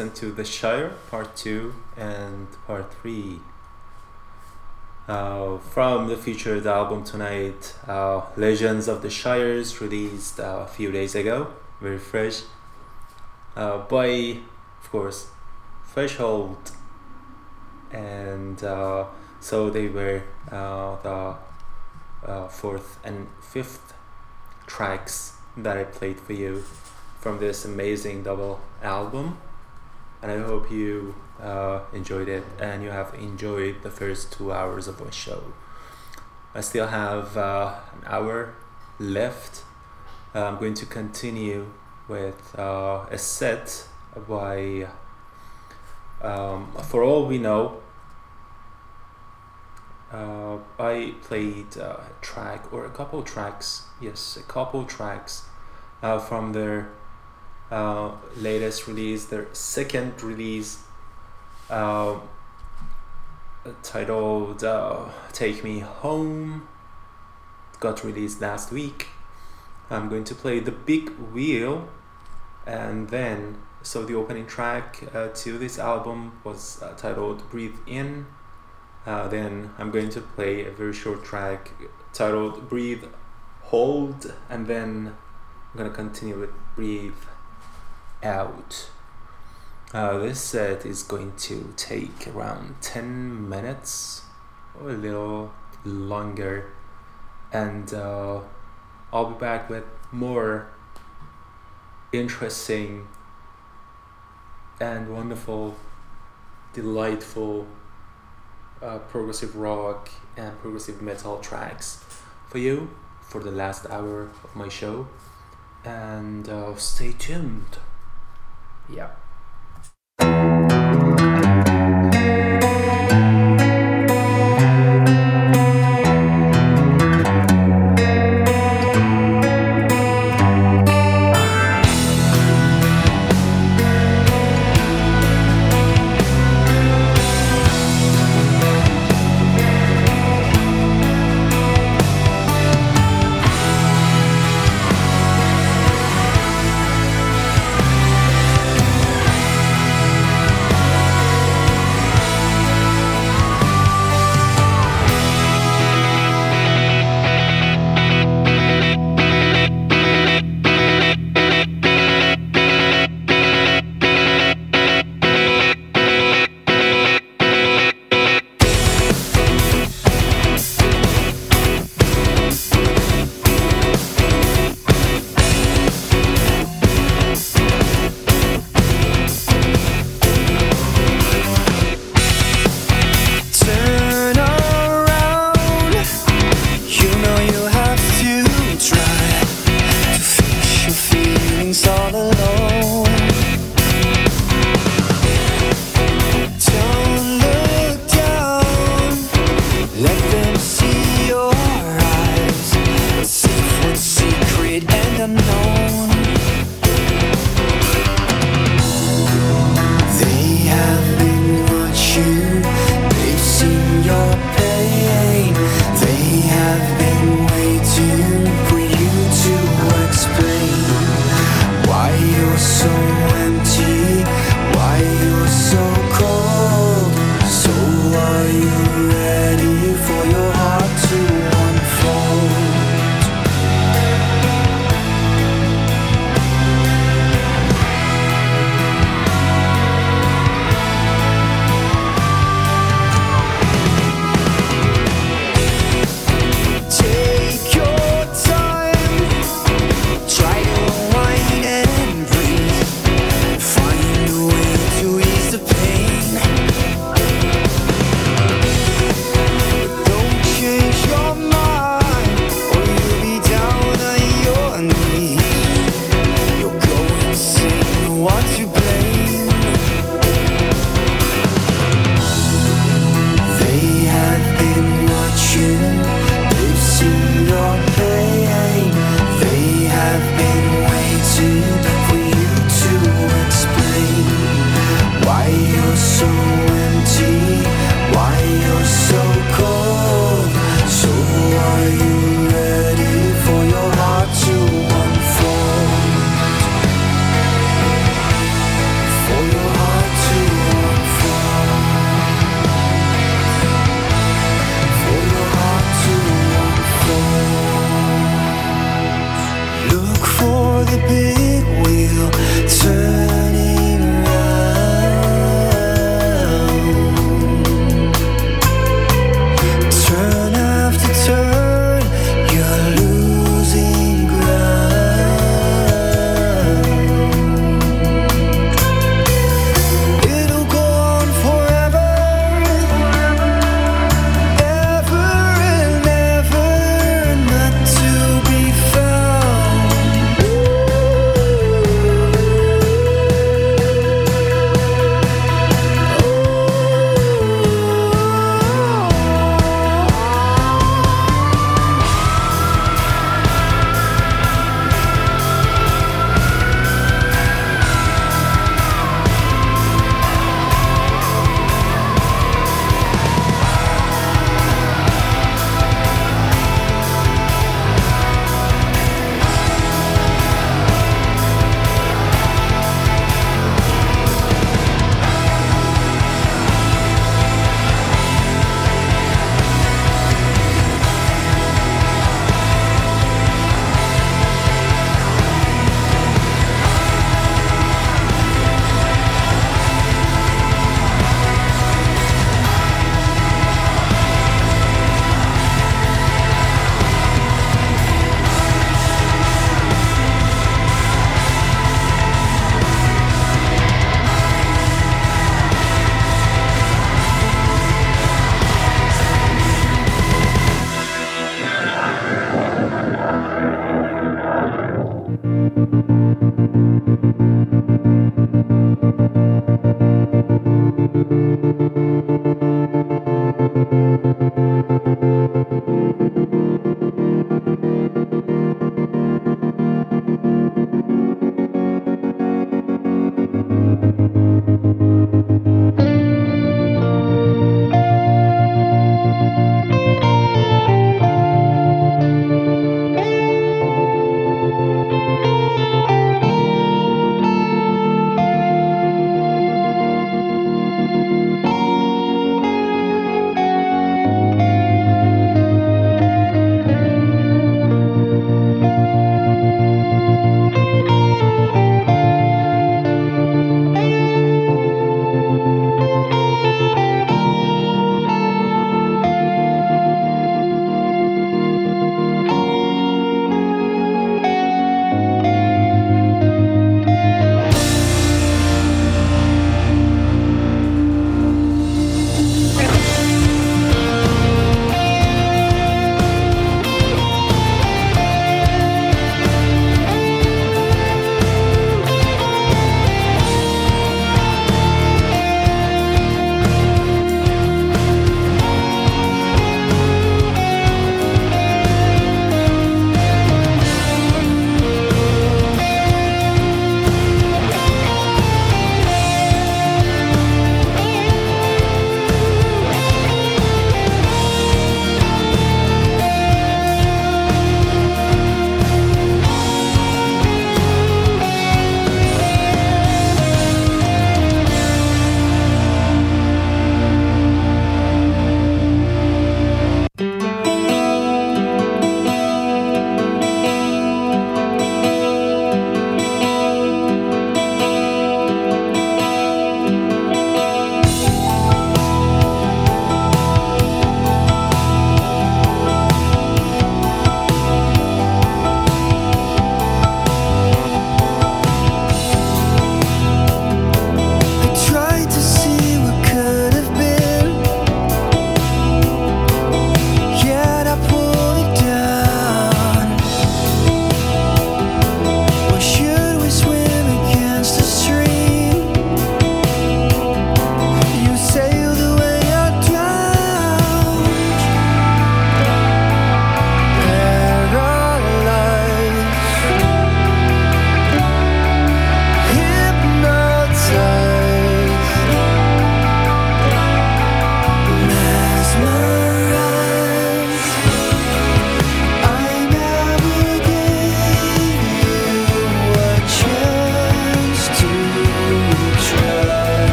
Listen to The Shire Part 2 and Part 3. Uh, from the featured album tonight, uh, Legends of the Shires, released uh, a few days ago, very fresh. Uh, by, of course, Threshold. And uh, so they were uh, the fourth and fifth tracks that I played for you from this amazing double album. And I hope you uh, enjoyed it and you have enjoyed the first two hours of my show. I still have uh, an hour left. Uh, I'm going to continue with uh, a set by, um, for all we know, uh, I played a track or a couple tracks, yes, a couple tracks uh, from their uh, latest release, their second release, uh, titled uh, Take Me Home, got released last week. I'm going to play The Big Wheel, and then, so the opening track uh, to this album was uh, titled Breathe In. Uh, then I'm going to play a very short track titled Breathe Hold, and then I'm gonna continue with Breathe Out. Uh, this set is going to take around 10 minutes or a little longer, and uh, I'll be back with more interesting and wonderful, delightful uh, progressive rock and progressive metal tracks for you for the last hour of my show. And uh, stay tuned. Yeah.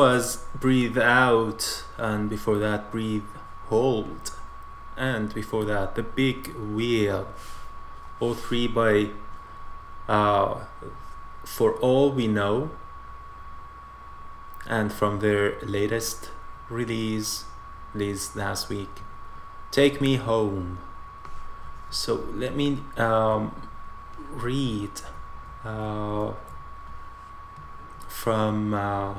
Was Breathe Out, and before that, Breathe Hold, and before that, The Big Wheel. All three by uh, For All We Know, and from their latest release, released last week, Take Me Home. So let me um, read uh, from uh,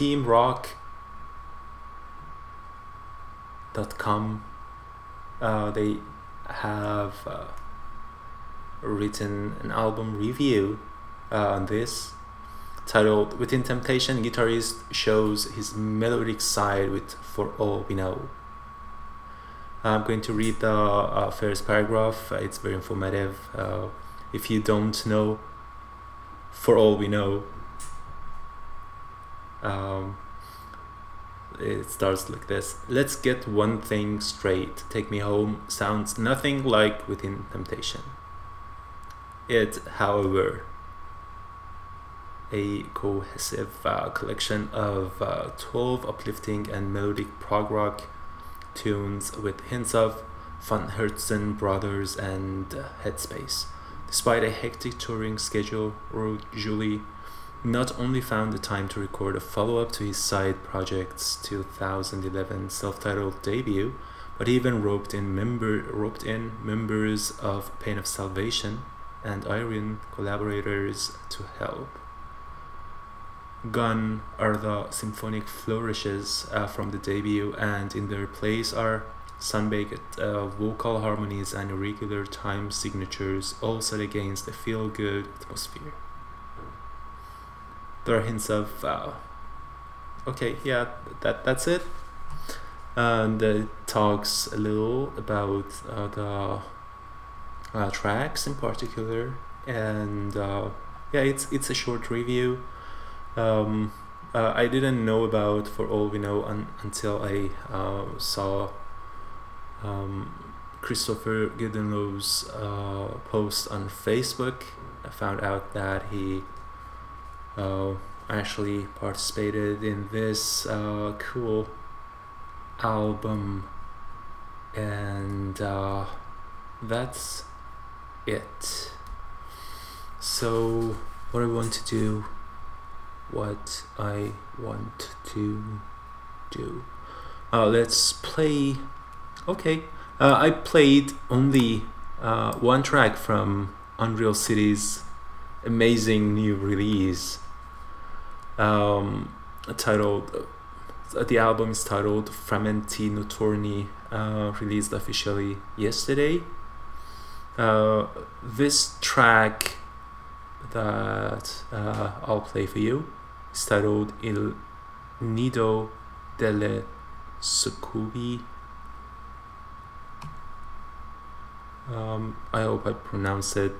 teamrock.com. Uh, they have uh, written an album review uh, on this titled Within Temptation, guitarist shows his melodic side with For All We Know. I'm going to read the uh, first paragraph. It's very informative. Uh, if you don't know, for all we know, um, it starts like this. Let's get one thing straight. Take me home sounds nothing like Within Temptation. It, however, a cohesive uh, collection of uh, 12 uplifting and melodic prog rock tunes with hints of Von Hertzen Brothers and uh, Headspace. Despite a hectic touring schedule, Ruud Jolie not only found the time to record a follow-up to his side project's 2011 self-titled debut, but he even roped in member roped in members of Pain of Salvation and Ayreon collaborators to help. Gone are the symphonic flourishes uh, from the debut, and in their place are sunbaked uh, vocal harmonies and irregular time signatures, all set against a feel good atmosphere. There are hints of, uh, okay, yeah, that that's it. And it talks a little about uh, the uh, tracks in particular, and uh, yeah, it's it's a short review. Um, uh, I didn't know about For All We Know un- until I uh, saw um, Kristoffer Gildenlöw's uh, post on Facebook. I found out that he actually participated in this uh, cool album, and uh, that's it. So, what I want to do what I want to do. Uh, let's play. Okay, uh, I played only uh, one track from Unreal City's amazing new release. Um, titled. Uh, the album is titled Frammenti Notturni, uh, released officially yesterday. Uh, this track that I'll play for you is titled Il Nido delle Succubi. Um, I hope I pronounced it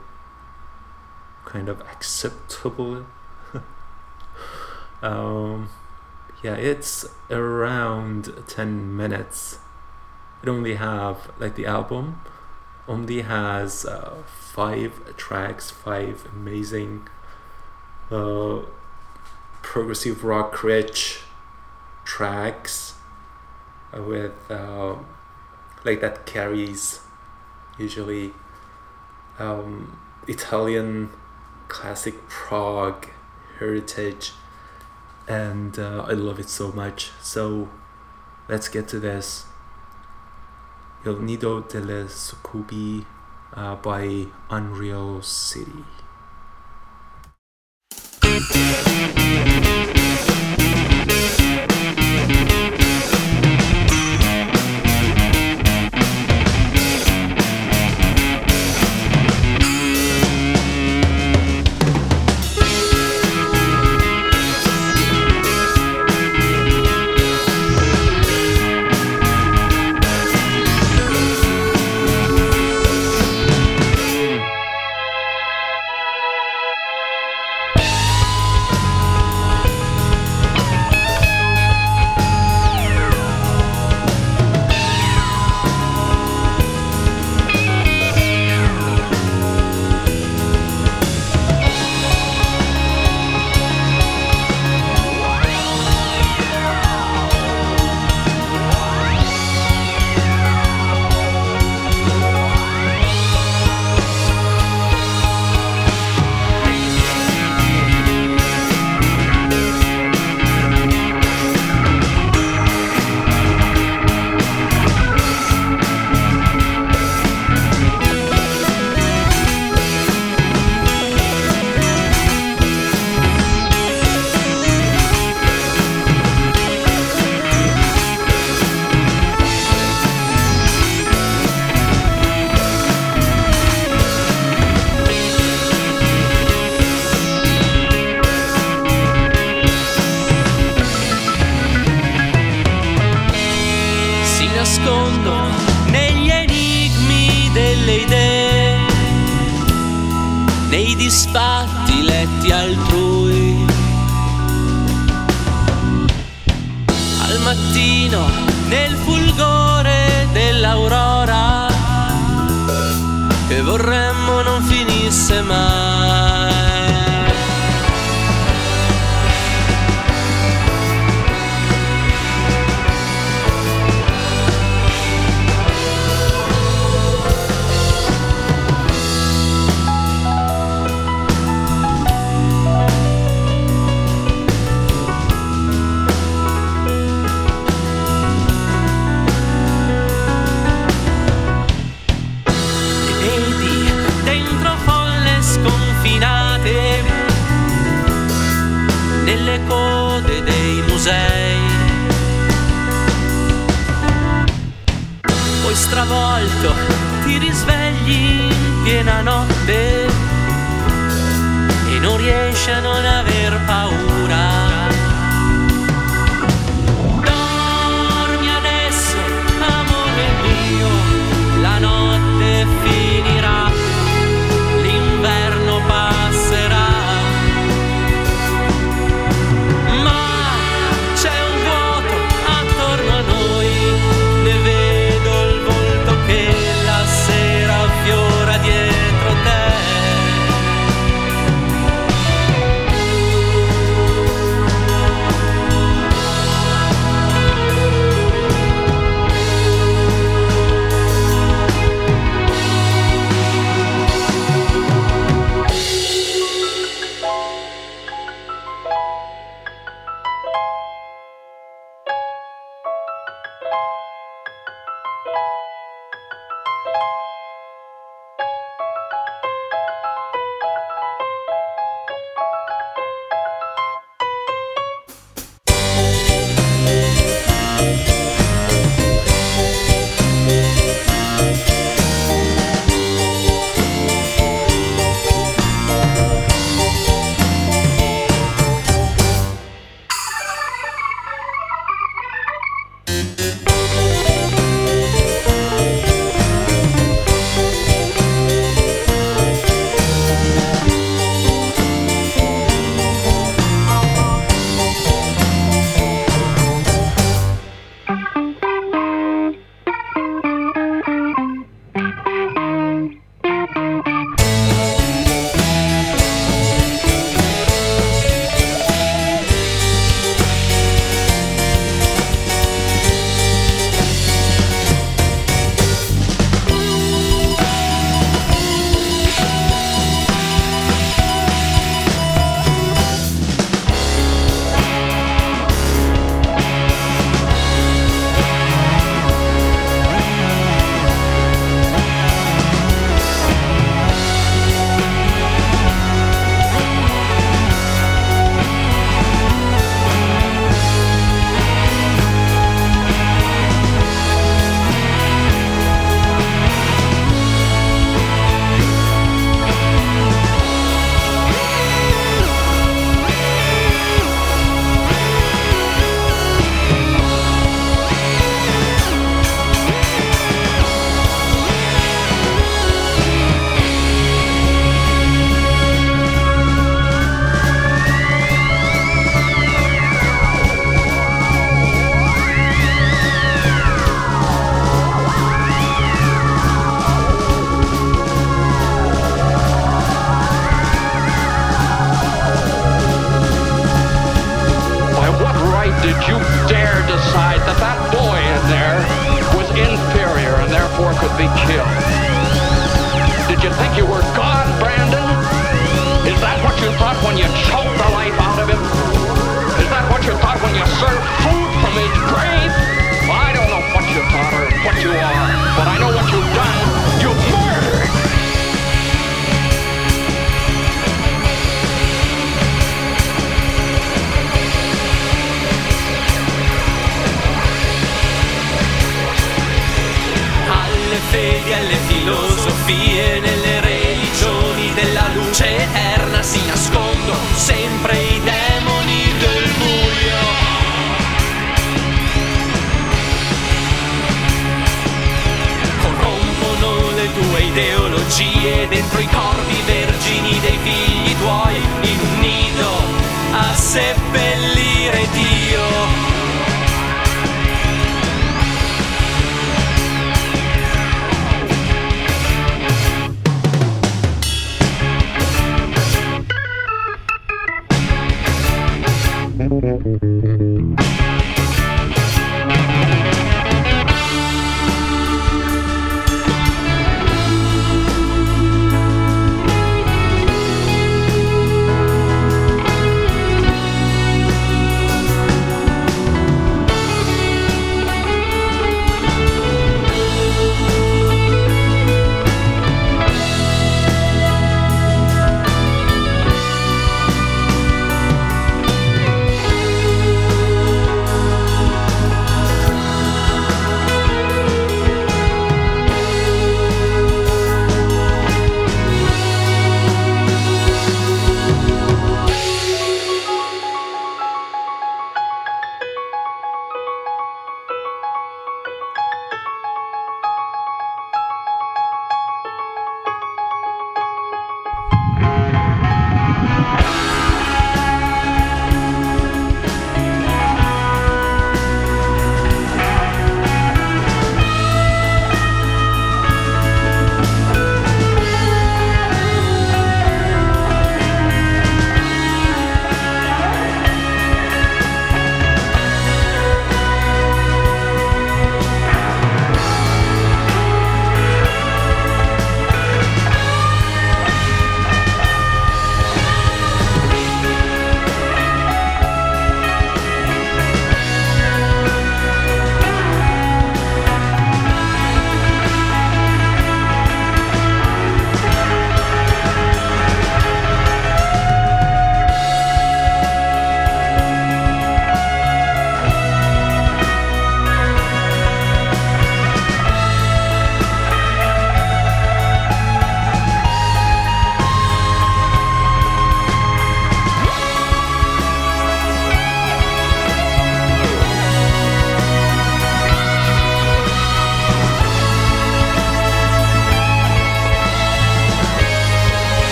kind of acceptable. um, yeah, it's around 10 minutes. It only have, like the album, only has uh, five tracks, five amazing uh, progressive rock rich tracks with uh, like that carries usually um, Italian classic Prog heritage and uh, I love it so much. So let's get to this. Il Nido delle Succubi uh, by Unreal City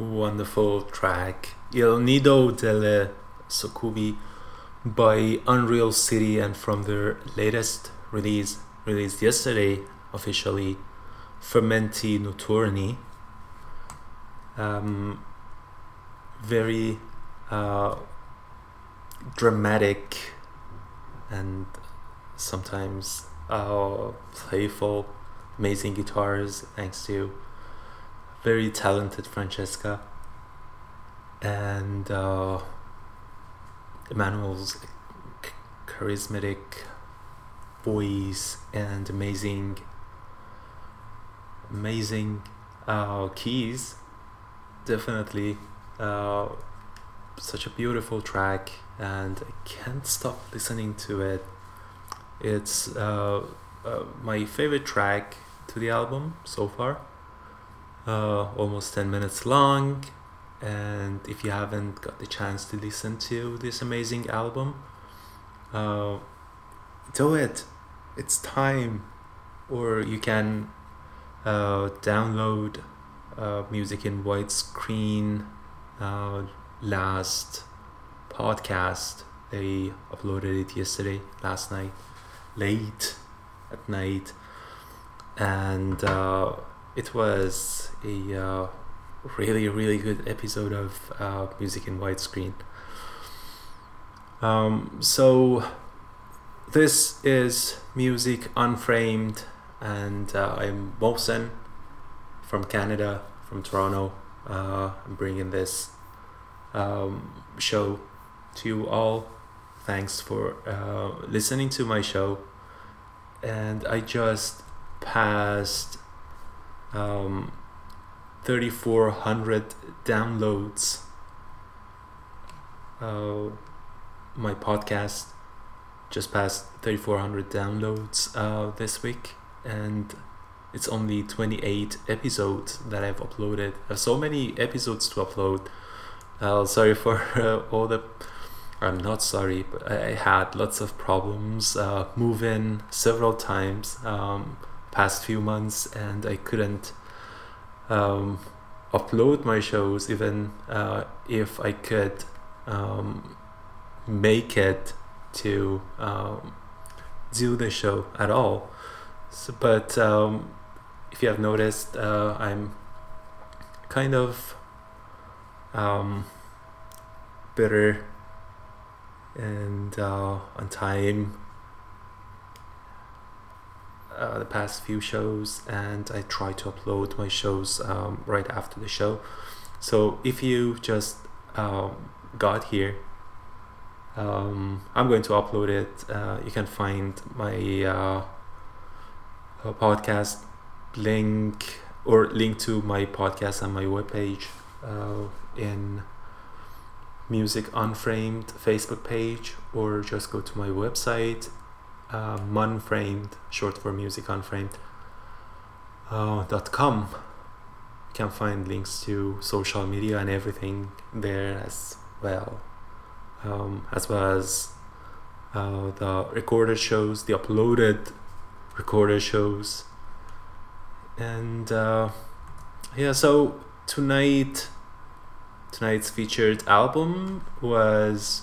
Wonderful track. Il Nido delle Succubi by Unreal City and from their latest release released yesterday officially Frammenti Notturni. Um, very uh, dramatic and sometimes uh, playful amazing guitars thanks to very talented Francesca. And uh, Emmanuel's ch- charismatic voice and amazing amazing uh, keys. Definitely uh, such a beautiful track and I can't stop listening to it. It's uh, uh, my favorite track to the album so far uh, almost 10 minutes long. And if you haven't got the chance to listen to this amazing album uh, do it. It's time. Or you can uh, download uh, music in widescreen uh, last podcast. They uploaded it yesterday last night late at night. And uh, it was a uh, really really good episode of uh, music in widescreen. Um, so this is music unframed and uh, i'm Mohsen from canada from toronto. Uh, i'm bringing this um, show to you all. Thanks for uh, listening to my show. And i just passed um, 3400 downloads uh, my podcast just passed 3400 downloads uh, this week and it's only 28 episodes that I've uploaded. I have so many episodes to upload. Uh, sorry for uh, all the. I'm not sorry, but I, had lots of problems uh, moving several times um, past few months, and I couldn't um, upload my shows even uh, if I could um, make it to um, do the show at all. So, but um, if you have noticed, uh, I'm kind of um, bitter and uh, on time uh, the past few shows and I try to upload my shows um, right after the show. So if you just um, got here, um, I'm going to upload it. Uh, you can find my uh, uh, podcast link or link to my podcast on my webpage uh, in Music Unframed Facebook page or just go to my website uh, Munframed, short for Music Unframed, uh, dot com. You can find links to social media and everything there as well, um, as well as uh, the recorded shows, the uploaded recorded shows, and uh, yeah. So tonight, tonight's featured album was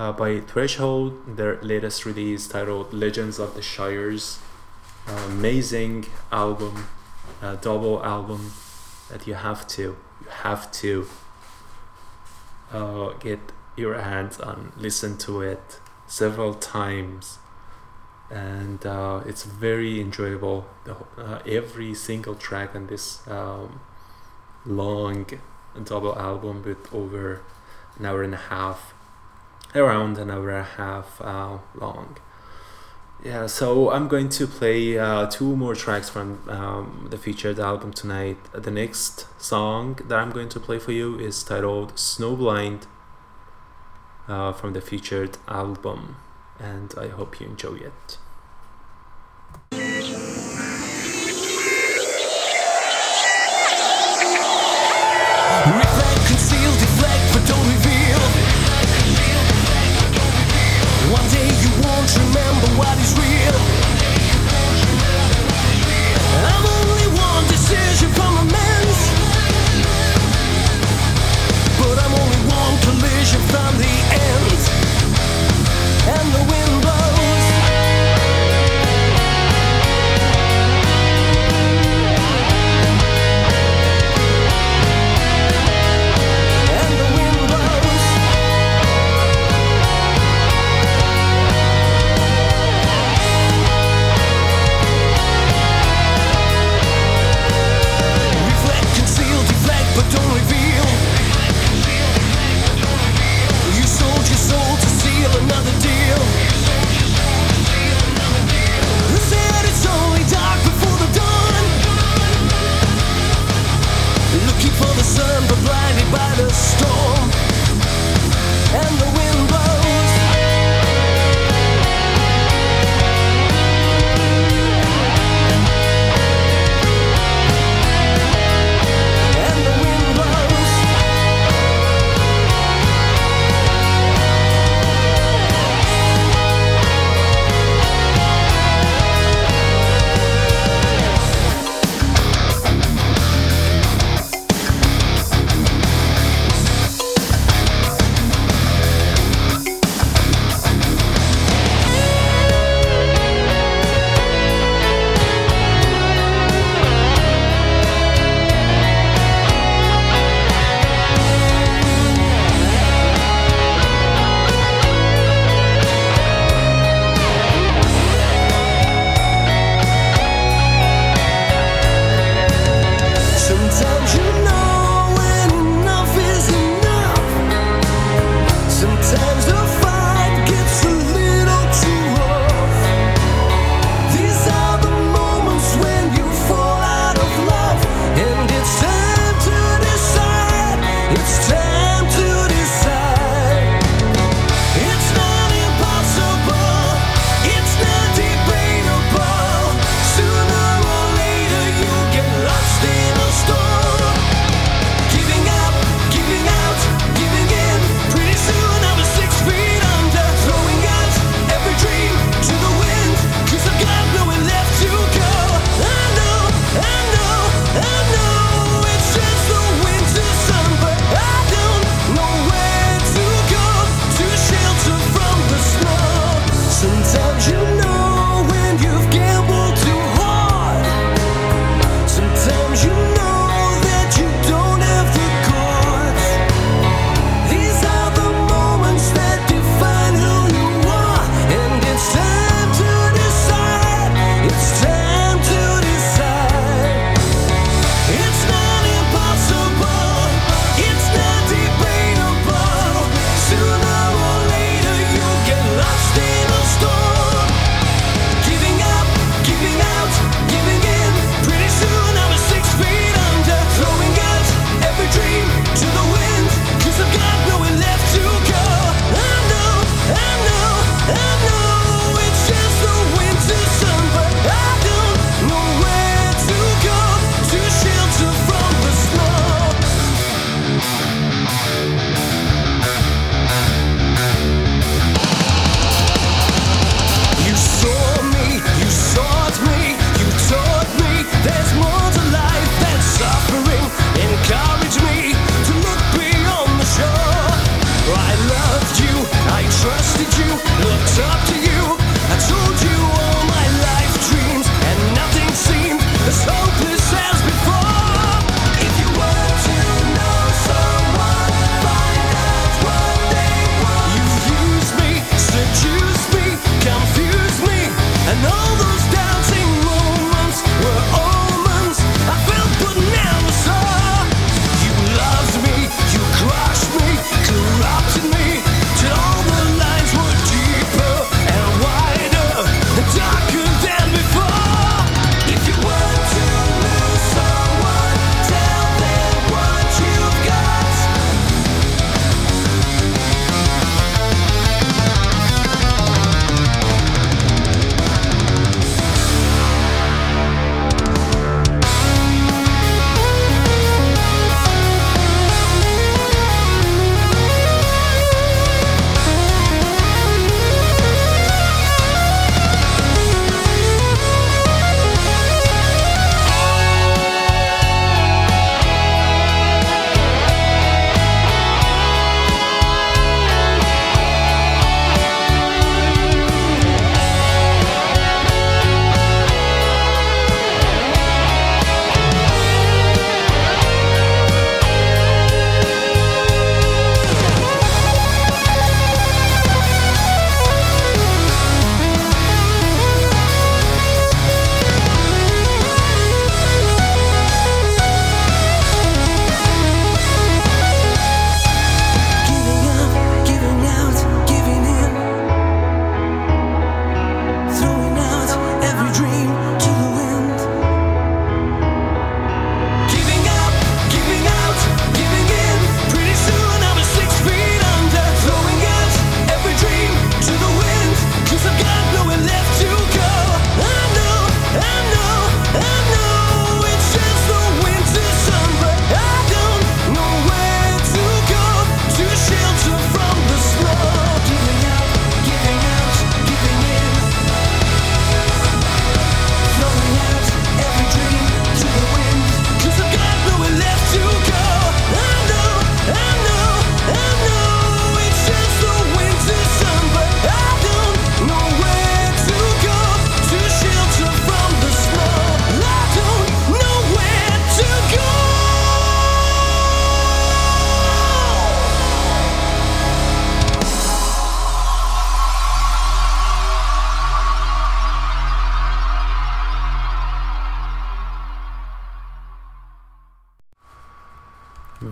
uh, by Threshold, their latest release titled Legends of the Shires. Amazing album, double album that you have to, you have to uh, get your hands on, listen to it several times, and uh, it's very enjoyable. Uh, every single track on this um, long double album with over an hour and a half around an hour and a half uh, long. Yeah, so I'm going to play uh, two more tracks from um, the featured album tonight. The next song that I'm going to play for you is titled Snowblind uh, from the featured album, and I hope you enjoy it. Collision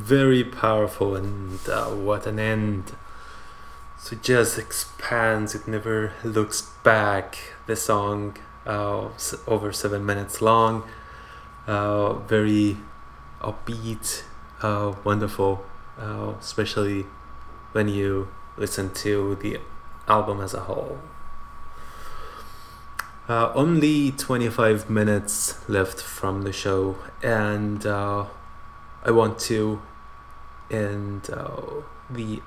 very powerful, and uh, what an end! So it just expands. It never looks back. The song, uh, over seven minutes long, uh, very upbeat, uh, wonderful, uh, especially when you listen to the album as a whole. Uh, only 25 minutes left from the show, and uh, I want to end uh, the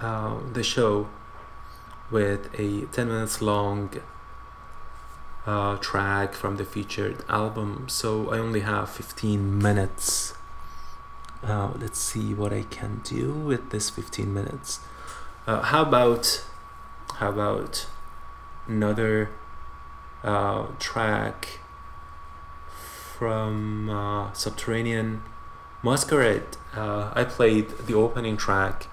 uh, the show with a 10 minutes long uh, track from the featured album. So I only have 15 minutes. Uh, let's see what I can do with this 15 minutes. Uh, how about how about another uh, track from Subterranean Masquerade? Uh, I played the opening track.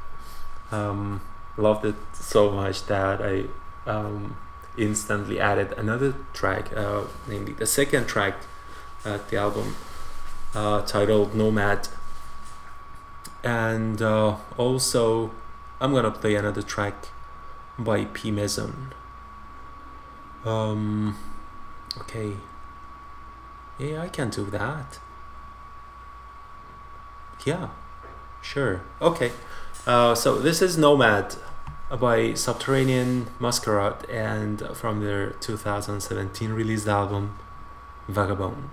Um, loved it so much that I um, instantly added another track, uh, namely the second track at the album, uh, titled Nomad. And uh, also, I'm gonna play another track by P Maison. Um, okay. Yeah, I can do that. Yeah, sure. Okay. Uh, so this is Nomad by Subterranean Masquerade and from their 2017 released album Vagabond.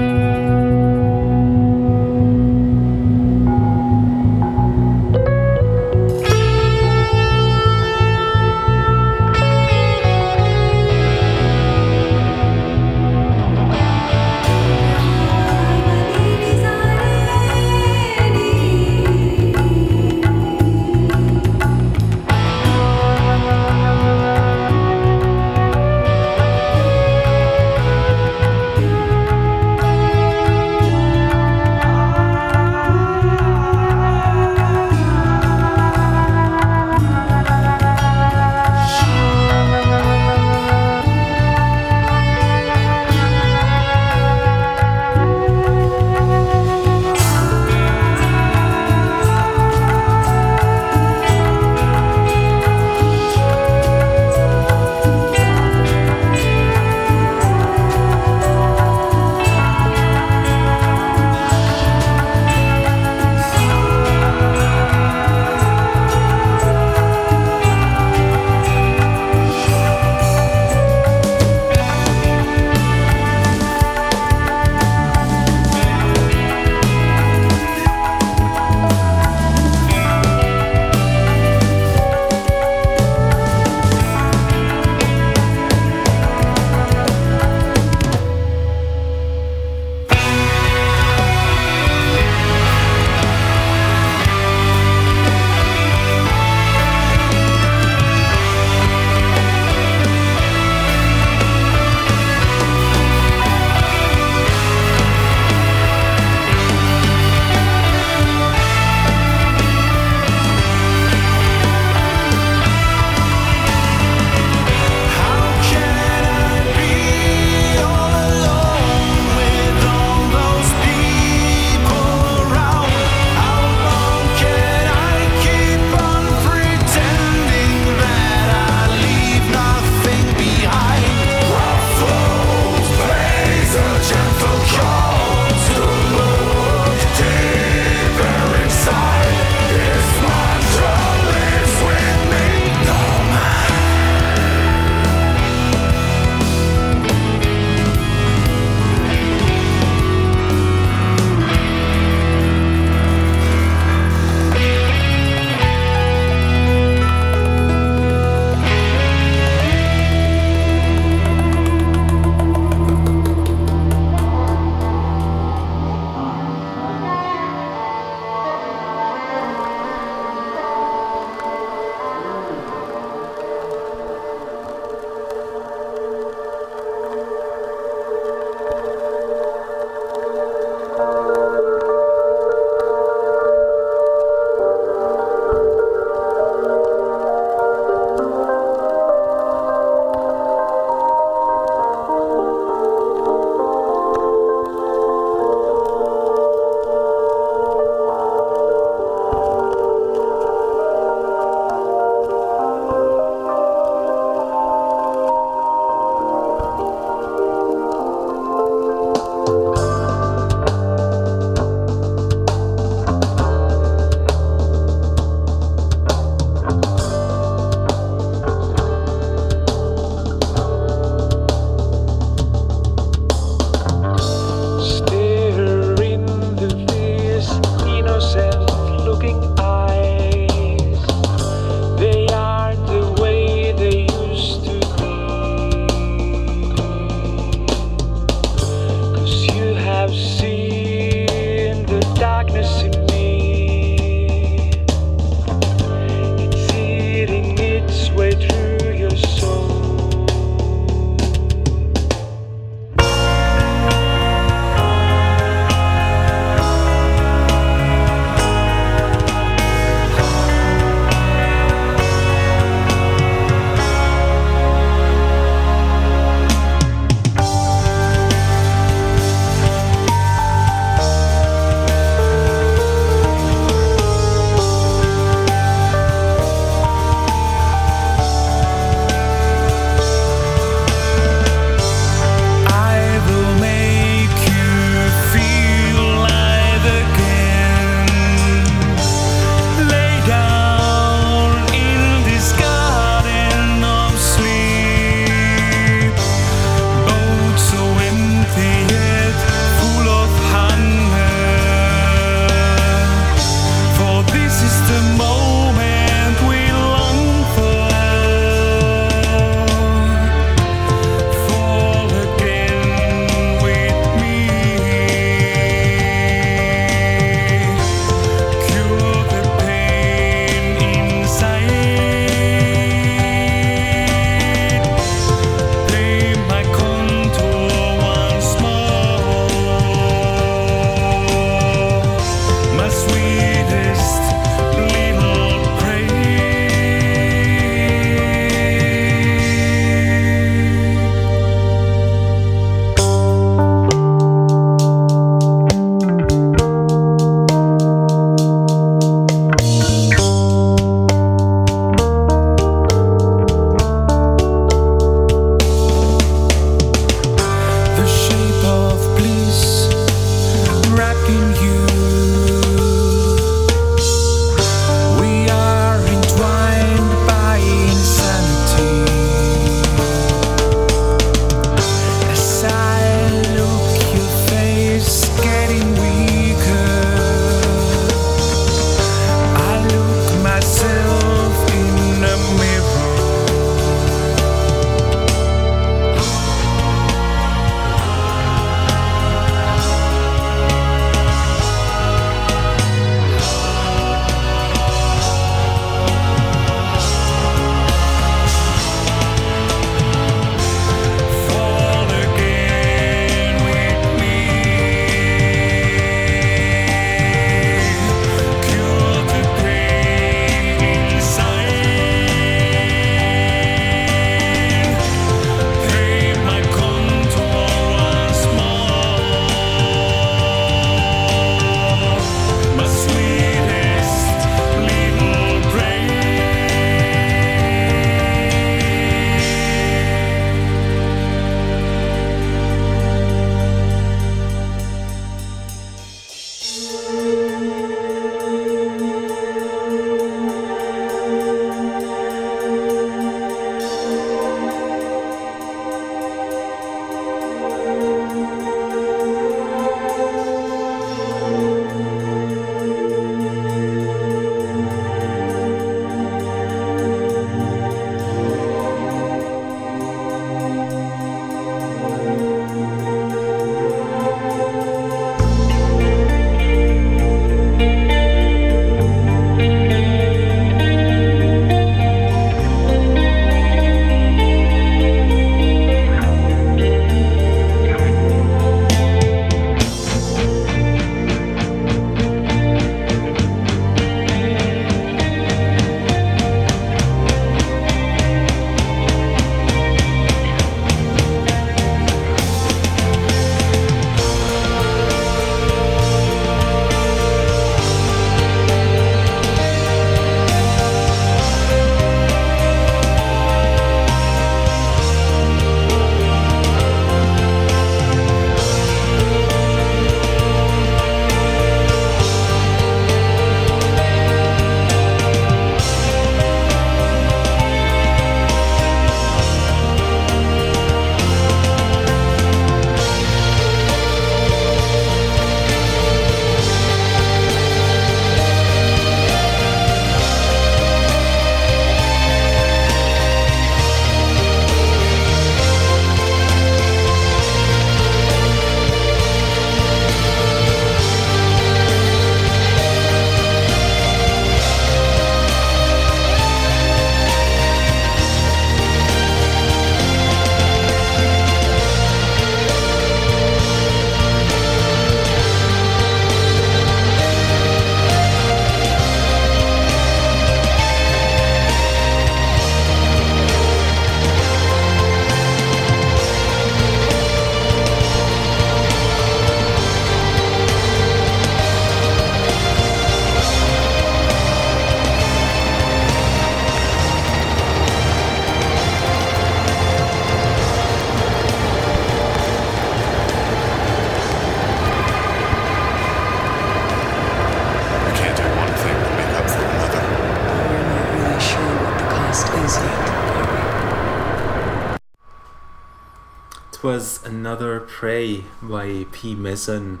Was another Prey by P. Mason,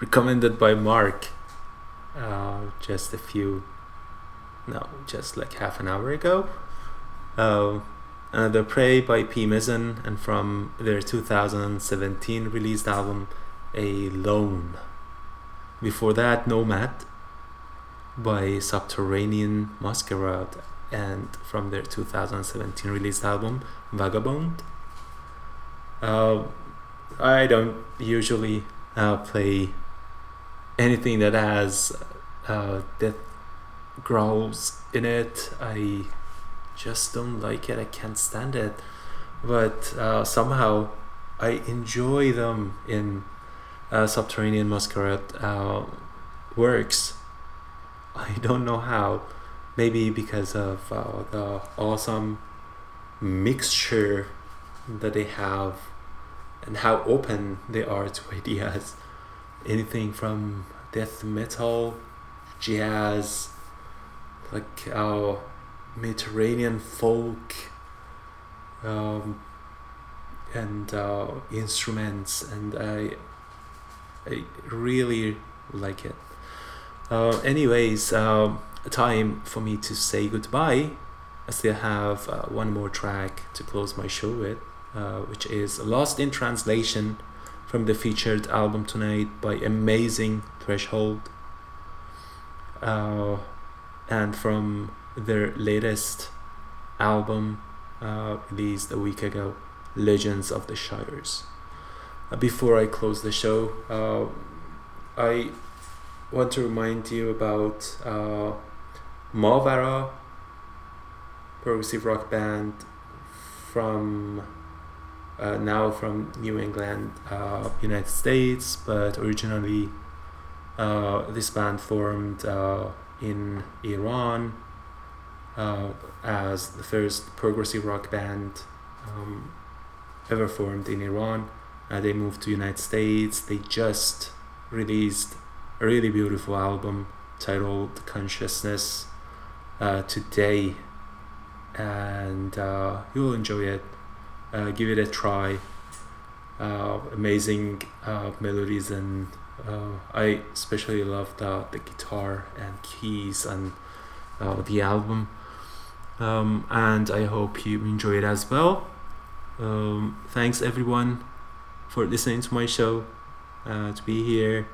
recommended by Mark uh, just a few, no, just like half an hour ago. Uh, another Prey by P. Mason, and from their 2017 released album, A Alone. Before that, Nomad by Subterranean Masquerade, and from their 2017 released album, Vagabond. Uh, I don't usually uh, play anything that has uh, death growls in it. I just don't like it. I can't stand it. But uh, somehow I enjoy them in uh, Subterranean Masquerade uh, works. I don't know how. Maybe because of uh, the awesome mixture that they have and how open they are to ideas. Anything from death metal, jazz, like our Mediterranean folk, um, and uh, instruments, and I, I really like it. Uh, anyways, um, time for me to say goodbye. I still have uh, one more track to close my show with, uh, which is Lost in Translation from the featured album tonight by Amazing Threshold. Uh, and from their latest album uh, released a week ago, Legends of the Shires. Uh, before I close the show, uh, I want to remind you about uh, Mavara, progressive rock band from uh, now from New England, uh, United States, but originally uh, this band formed uh, in Iran uh, as the first progressive rock band um, ever formed in Iran. Uh, they moved to United States. They just released a really beautiful album titled Consciousness today, and you'll enjoy it. Uh, give it a try. Uh, amazing uh, melodies, and uh, I especially love the, the guitar and keys and uh, the album. Um, and I hope you enjoy it as well. Um, thanks everyone for listening to my show, uh, to be here.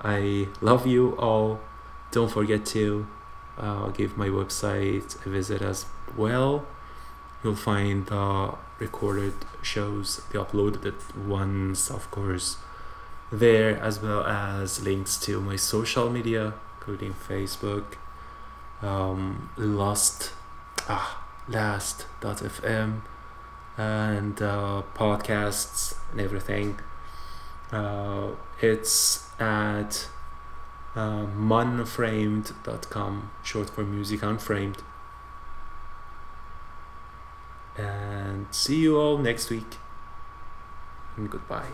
I love you all. Don't forget to give my website a visit as well. You'll find the recorded shows, the uploaded ones, of course, there, as well as links to my social media, including Facebook, um, Lost, ah, Last.fm, and uh, podcasts and everything. Uh, it's at uh, short for music unframed. And see you all next week. And goodbye.